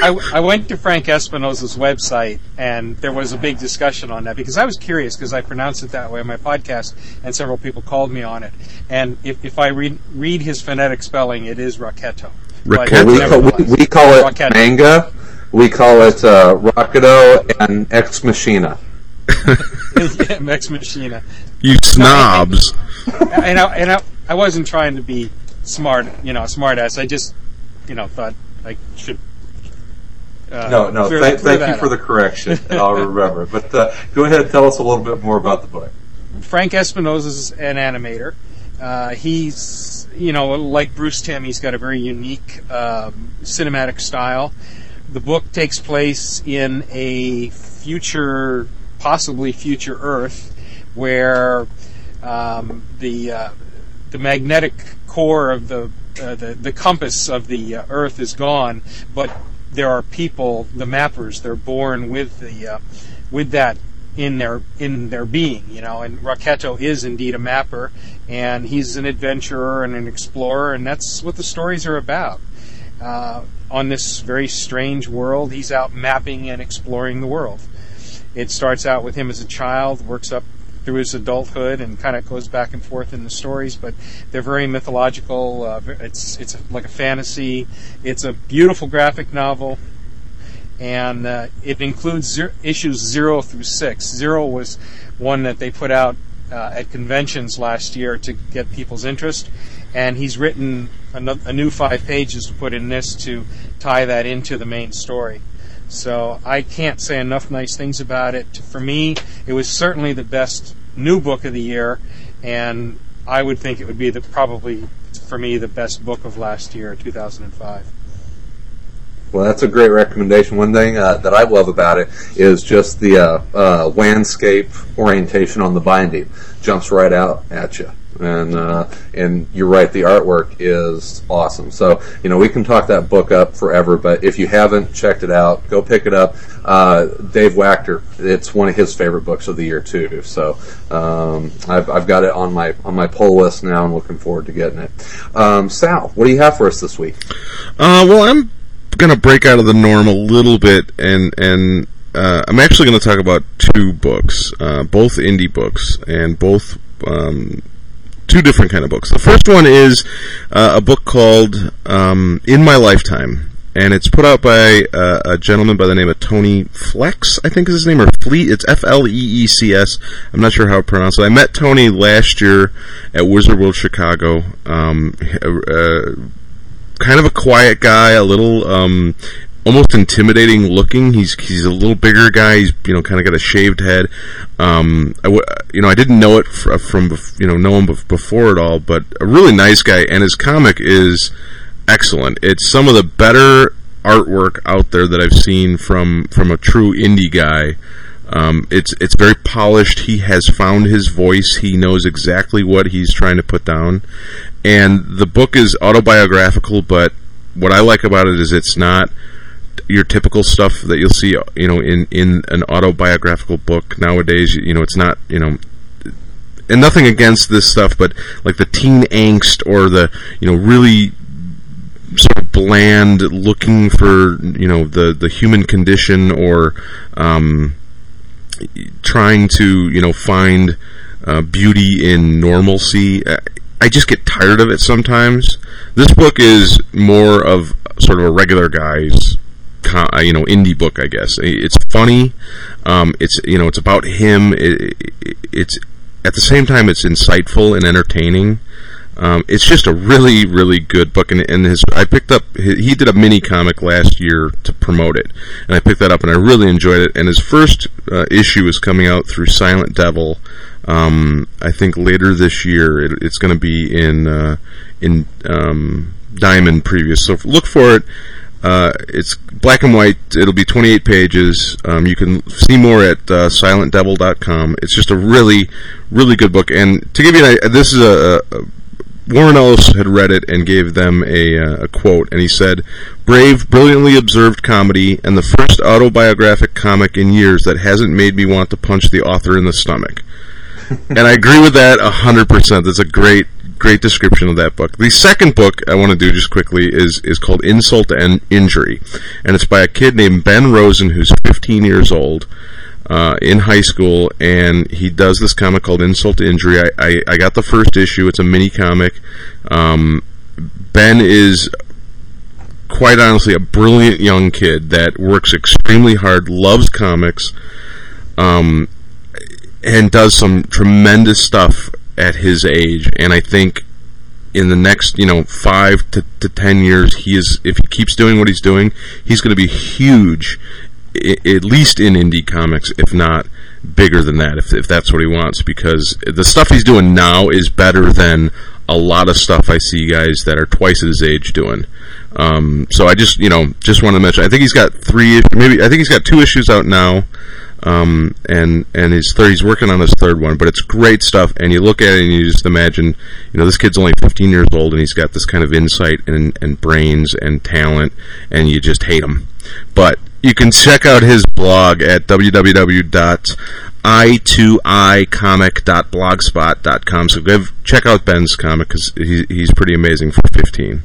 I, I went to Frank Espinosa's website, and there was a big discussion on that because I was curious because I pronounced it that way on my podcast, and several people called me on it. And if, if I read read his phonetic spelling, it is Rocketo. But
we, call, we, we call it
Rocketo.
manga. We call it uh, Rocketo and Ex Machina.
yeah, Ex Machina.
You snobs.
and I, and I, I wasn't trying to be smart, you know, smart ass. I just, you know, thought I should. Uh,
No, no.
clear-
thank
clear
thank you
that
for
up.
the correction. I'll remember. But uh, go ahead and tell us a little bit more about the book.
Frank Espinosa is an animator. Uh, he's, you know, like Bruce Timm, he's got a very unique um, cinematic style. The book takes place in a future, possibly future Earth, where um, the uh, the magnetic core of the uh, the, the compass of the uh, Earth is gone, but there are people, the mappers, they're born with the uh, with that in their in their being, you know. And Rocketo is indeed a mapper, and he's an adventurer and an explorer, and that's what the stories are about. Uh, on this very strange world, he's out mapping and exploring the world. It starts out with him as a child, works up through his adulthood, and kind of goes back and forth in the stories. But they're very mythological. Uh, it's it's like a fantasy. It's a beautiful graphic novel and uh, it includes zero, issues zero through six. Zero was one that they put out uh, at conventions last year to get people's interest, and he's written a, a new five pages to put in this to tie that into the main story. So I can't say enough nice things about it. For me, it was certainly the best new book of the year, and I would think it would be the probably for me the best book of last year, 2005.
Well, that's a great recommendation. One thing uh, that I love about it is just the uh, uh, landscape orientation on the binding. Jumps right out at you. And uh, and you're right, the artwork is awesome. So you know we can talk that book up forever, but if you haven't checked it out, go pick it up. Uh, Dave Wachter, it's one of his favorite books of the year too. So um, I've, I've got it on my on my pull list now, and looking forward to getting it. Um, Sal, what do you have for us this week?
Uh, well, I'm going to break out of the norm a little bit, and and uh, I'm actually going to talk about two books, uh, both indie books, and both um, two different kind of books. The first one is uh, a book called um, In My Lifetime. And it's put out by uh, a gentleman by the name of Tony Flex, I think is his name, or Fleet. It's F L E E C S. I'm not sure how to pronounce it. I met Tony last year at Wizard World Chicago. Um, uh, kind of a quiet guy, a little um, almost intimidating looking. He's he's a little bigger guy. He's you know kind of got a shaved head. Um, I w- you know I didn't know it fr- from bef- you know know him bef- before it all, but a really nice guy. And his comic is excellent. It's some of the better artwork out there that I've seen from from a true indie guy. Um, it's it's very polished. He has found his voice. He knows exactly what he's trying to put down, and the book is autobiographical. But what I like about it is it's not your typical stuff that you'll see, you know, in in an autobiographical book nowadays. You know, it's not, you know, and nothing against this stuff, but like the teen angst or the you know really sort of bland, looking for you know the the human condition or um, trying to you know find uh, beauty in normalcy. I just get tired of it sometimes. This book is more of sort of a regular guy's you know indie book, I guess. It's funny. Um, it's you know it's about him. It, it, it's at the same time it's insightful and entertaining. Um, it's just a really, really good book, and, and his I picked up. He did a mini comic last year to promote it, and I picked that up, and I really enjoyed it. And his first uh, issue is coming out through Silent Devil. Um, I think later this year, it, it's going to be in uh, in um, Diamond Previews. So look for it. Uh, it's black and white. It'll be 28 pages. Um, you can see more at uh, silentdevil.com. It's just a really, really good book. And to give you an idea, this is a, a Warren Ellis had read it and gave them a, uh, a, quote, and he said, "Brave, brilliantly observed comedy, and the first autobiographic comic in years that hasn't made me want to punch the author in the stomach." and I agree with that hundred percent. That's a great, great description of that book. The second book I want to do just quickly is is called Insult and Injury, and it's by a kid named Ben Rosen who's 15 years old uh, in high school, and he does this comic called Insult to Injury. I, I, I got the first issue. It's a mini comic. Um, ben is quite honestly a brilliant young kid that works extremely hard, loves comics, um, and does some tremendous stuff at his age. And I think in the next, you know, five to, to ten years, he is if he keeps doing what he's doing, he's going to be huge at least in indie comics, if not bigger than that, if, if that's what he wants. Because the stuff he's doing now is better than a lot of stuff I see guys that are twice his age doing. Um, so I just, you know, just want to mention. I think he's got three, maybe I think he's got two issues out now, um, and and his third, he's working on his third one. But it's great stuff, and you look at it and you just imagine, you know, this kid's only 15 years old, and he's got this kind of insight and and brains and talent, and you just hate him. But you can check out his blog at www.i2icomic.blogspot.com. So go check out Ben's comic because he, he's pretty amazing for 15.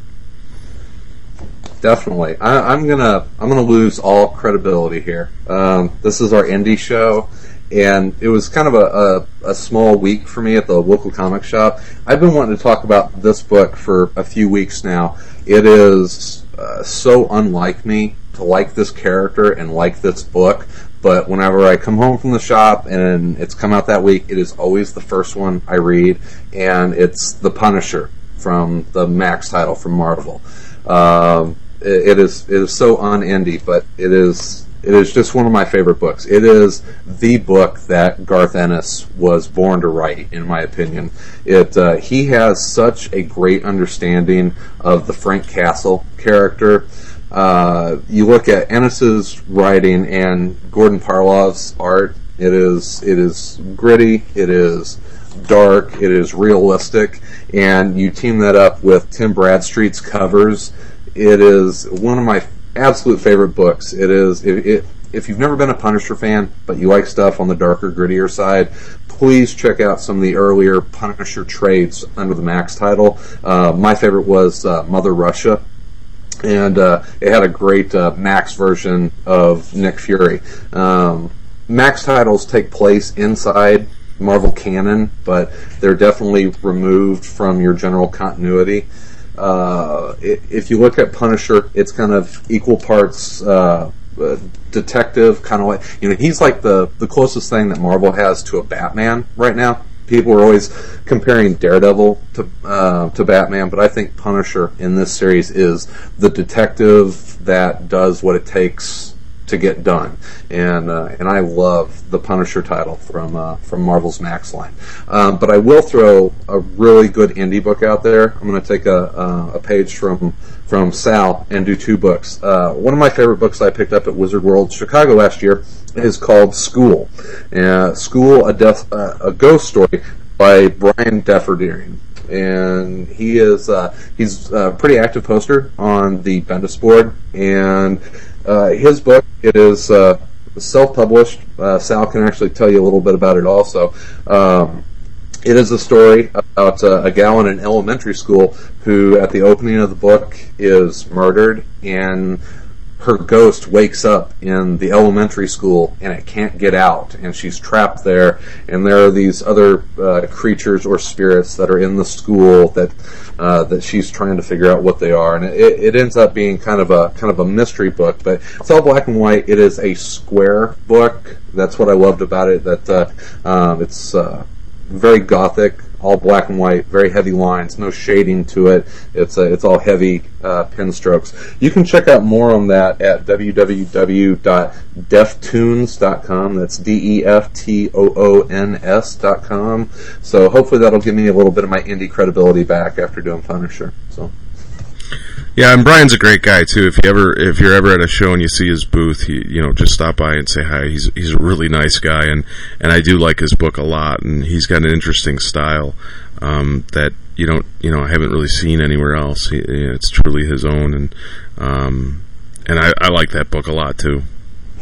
Definitely, I, am gonna I'm gonna lose all credibility here. Um, this is our indie show, and it was kind of a, a, a, small week for me at the local comic shop. I've been wanting to talk about this book for a few weeks now. It is uh, so unlike me to like this character and like this book, but whenever I come home from the shop and it's come out that week, it is always the first one I read, and it's The Punisher from the Max title from Marvel. Um, it, is it is so unindie, but it is it is just one of my favorite books. It is the book that Garth Ennis was born to write, in my opinion. It uh, he has such a great understanding of the Frank Castle character. Uh, you look at Ennis's writing and Gordon Parlov's art. It is it is gritty. It is dark. It is realistic, and you team that up with Tim Bradstreet's covers. It is one of my absolute favorite books. It is if you've never been a Punisher fan, but you like stuff on the darker, grittier side, please check out some of the earlier Punisher trades under the Max title. Uh, my favorite was uh, Mother Russia and uh, it had a great uh, Max version of Nick Fury. Um, Max titles take place inside Marvel canon, but they're definitely removed from your general continuity. Uh, if you look at Punisher, it's kind of equal parts uh, detective, kind of like you know he's like the the closest thing that Marvel has to a Batman right now. People are always comparing Daredevil to uh, to Batman, but I think Punisher in this series is the detective that does what it takes to get done, and uh, and I love the Punisher title from uh, from Marvel's Max line. Um, but I will throw a really good indie book out there. I'm going to take a, a page from from Sal and do two books. Uh, one of my favorite books I picked up at Wizard World Chicago last year is called School. Uh, School, a, death, uh, a ghost story by Brian Defferding. And he is uh, he's a pretty active poster on the Bendis board, and uh, his book it is uh, self-published. Uh, Sal can actually tell you a little bit about it also. Um, It is a story about uh, a gal in an elementary school who, at the opening of the book, is murdered, and her ghost wakes up in the elementary school and it can't get out, and she's trapped there. And there are these other uh, creatures or spirits that are in the school that uh, that she's trying to figure out what they are. And it, it ends up being kind of a kind of a mystery book, but it's all black and white. It is a square book. That's what I loved about it. That uh, um, it's uh, very gothic, all black and white, very heavy lines, no shading to it. It's uh, it's all heavy uh, pen strokes. You can check out more on that at www.deftoons.com. That's D E F T O O N S.com. So hopefully that'll give me a little bit of my indie credibility back after doing Punisher. So.
Yeah, and Brian's a great guy too. If you ever, if you're ever at a show and you see his booth, he, you know, just stop by and say hi. He's he's a really nice guy, and and I do like his book a lot. And he's got an interesting style um, that you don't, you know, I haven't really seen anywhere else. He, it's truly his own, and um, and I, I like that book a lot too.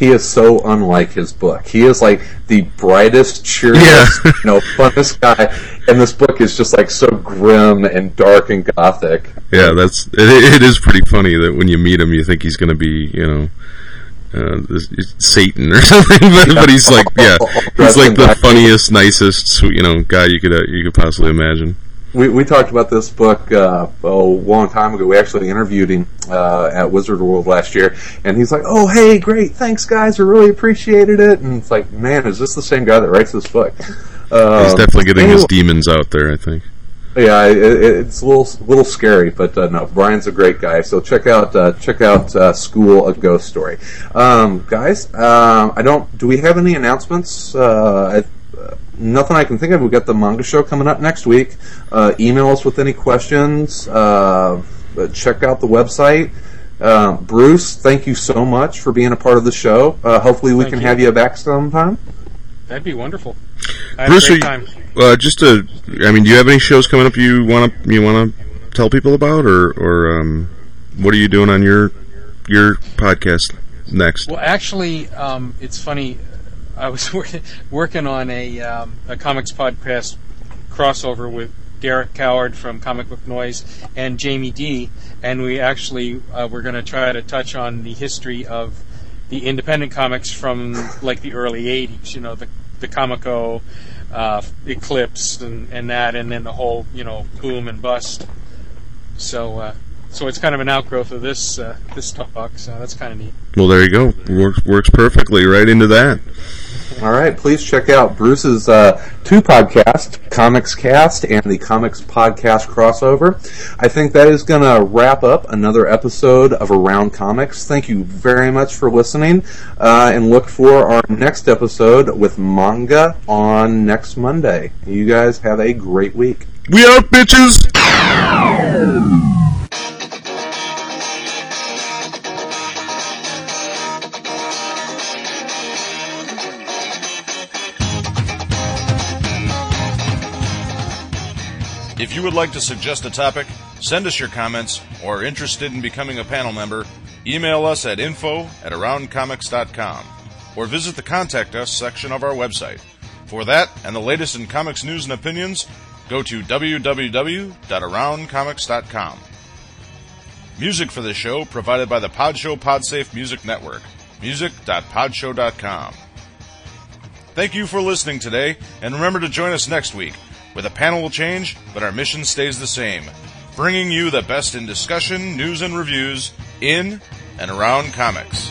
He is so unlike his book. He is like the brightest, cheeriest,
Yeah.
you know, funnest guy, and this book is just like so grim and dark and gothic.
Yeah, that's it, it is pretty funny that when you meet him, you think he's going to be, you know, uh, Satan or something, but, but he's like, yeah, he's like the funniest, nicest, you know, guy you could uh, you could possibly imagine.
We, we talked about this book uh, a long time ago. We actually interviewed him uh, at Wizard World last year, and he's like, "Oh, hey, great, thanks, guys. I really appreciated it." And it's like, man, is this the same guy that writes this book? Uh,
He's definitely getting his demons out there, I think.
Yeah, it, it- it's a little little scary, but uh, no, Brian's a great guy. So check out uh, check out uh, School a Ghost Story, um, guys. Um, I don't. Do we have any announcements? Uh, I, uh, nothing I can think of. We've got the manga show coming up next week. Uh, email us with any questions. Uh, check out the website. Uh, Bruce, thank you so much for being a part of the show. Uh, hopefully, we
Thank
can
you.
have you back sometime.
That'd be wonderful. I had
Bruce,
a
are
great
you- Uh, just to, I mean, do you have any shows coming up you want to you want to tell people about, or or um, what are you doing on your your podcast next?
Well, actually, um, it's funny. I was working on a, um, a comics podcast crossover with Derek Coward from Comic Book Noise and Jamie D, and we actually uh, we're going to try to touch on the history of the independent comics from like the early '80s. You know, the the Comico uh, Eclipse and, and that, and then the whole you know boom and bust. So. Uh, so it's kind of an outgrowth of this uh, this talk, so that's kind of neat.
Well, there you go. Works works perfectly right into that.
All right, please check out Bruce's uh, two podcasts, Comics Cast and the Comics Podcast Crossover. I think that is going to wrap up another episode of Around Comics. Thank you very much for listening, uh, and look for our next episode with manga on next Monday. You guys have a great week.
We out, bitches.
If you would like to suggest a topic, send us your comments, or are interested in becoming a panel member, email us at info at aroundcomics.com or visit the Contact Us section of our website. For that and the latest in comics news and opinions, go to www.aroundcomics.com. Music for this show provided by the Podshow Podsafe Music Network. Music.podshow.com. Thank you for listening today, and remember to join us next week, where the panel will change, but our mission stays the same bringing you the best in discussion, news, and reviews in and around comics.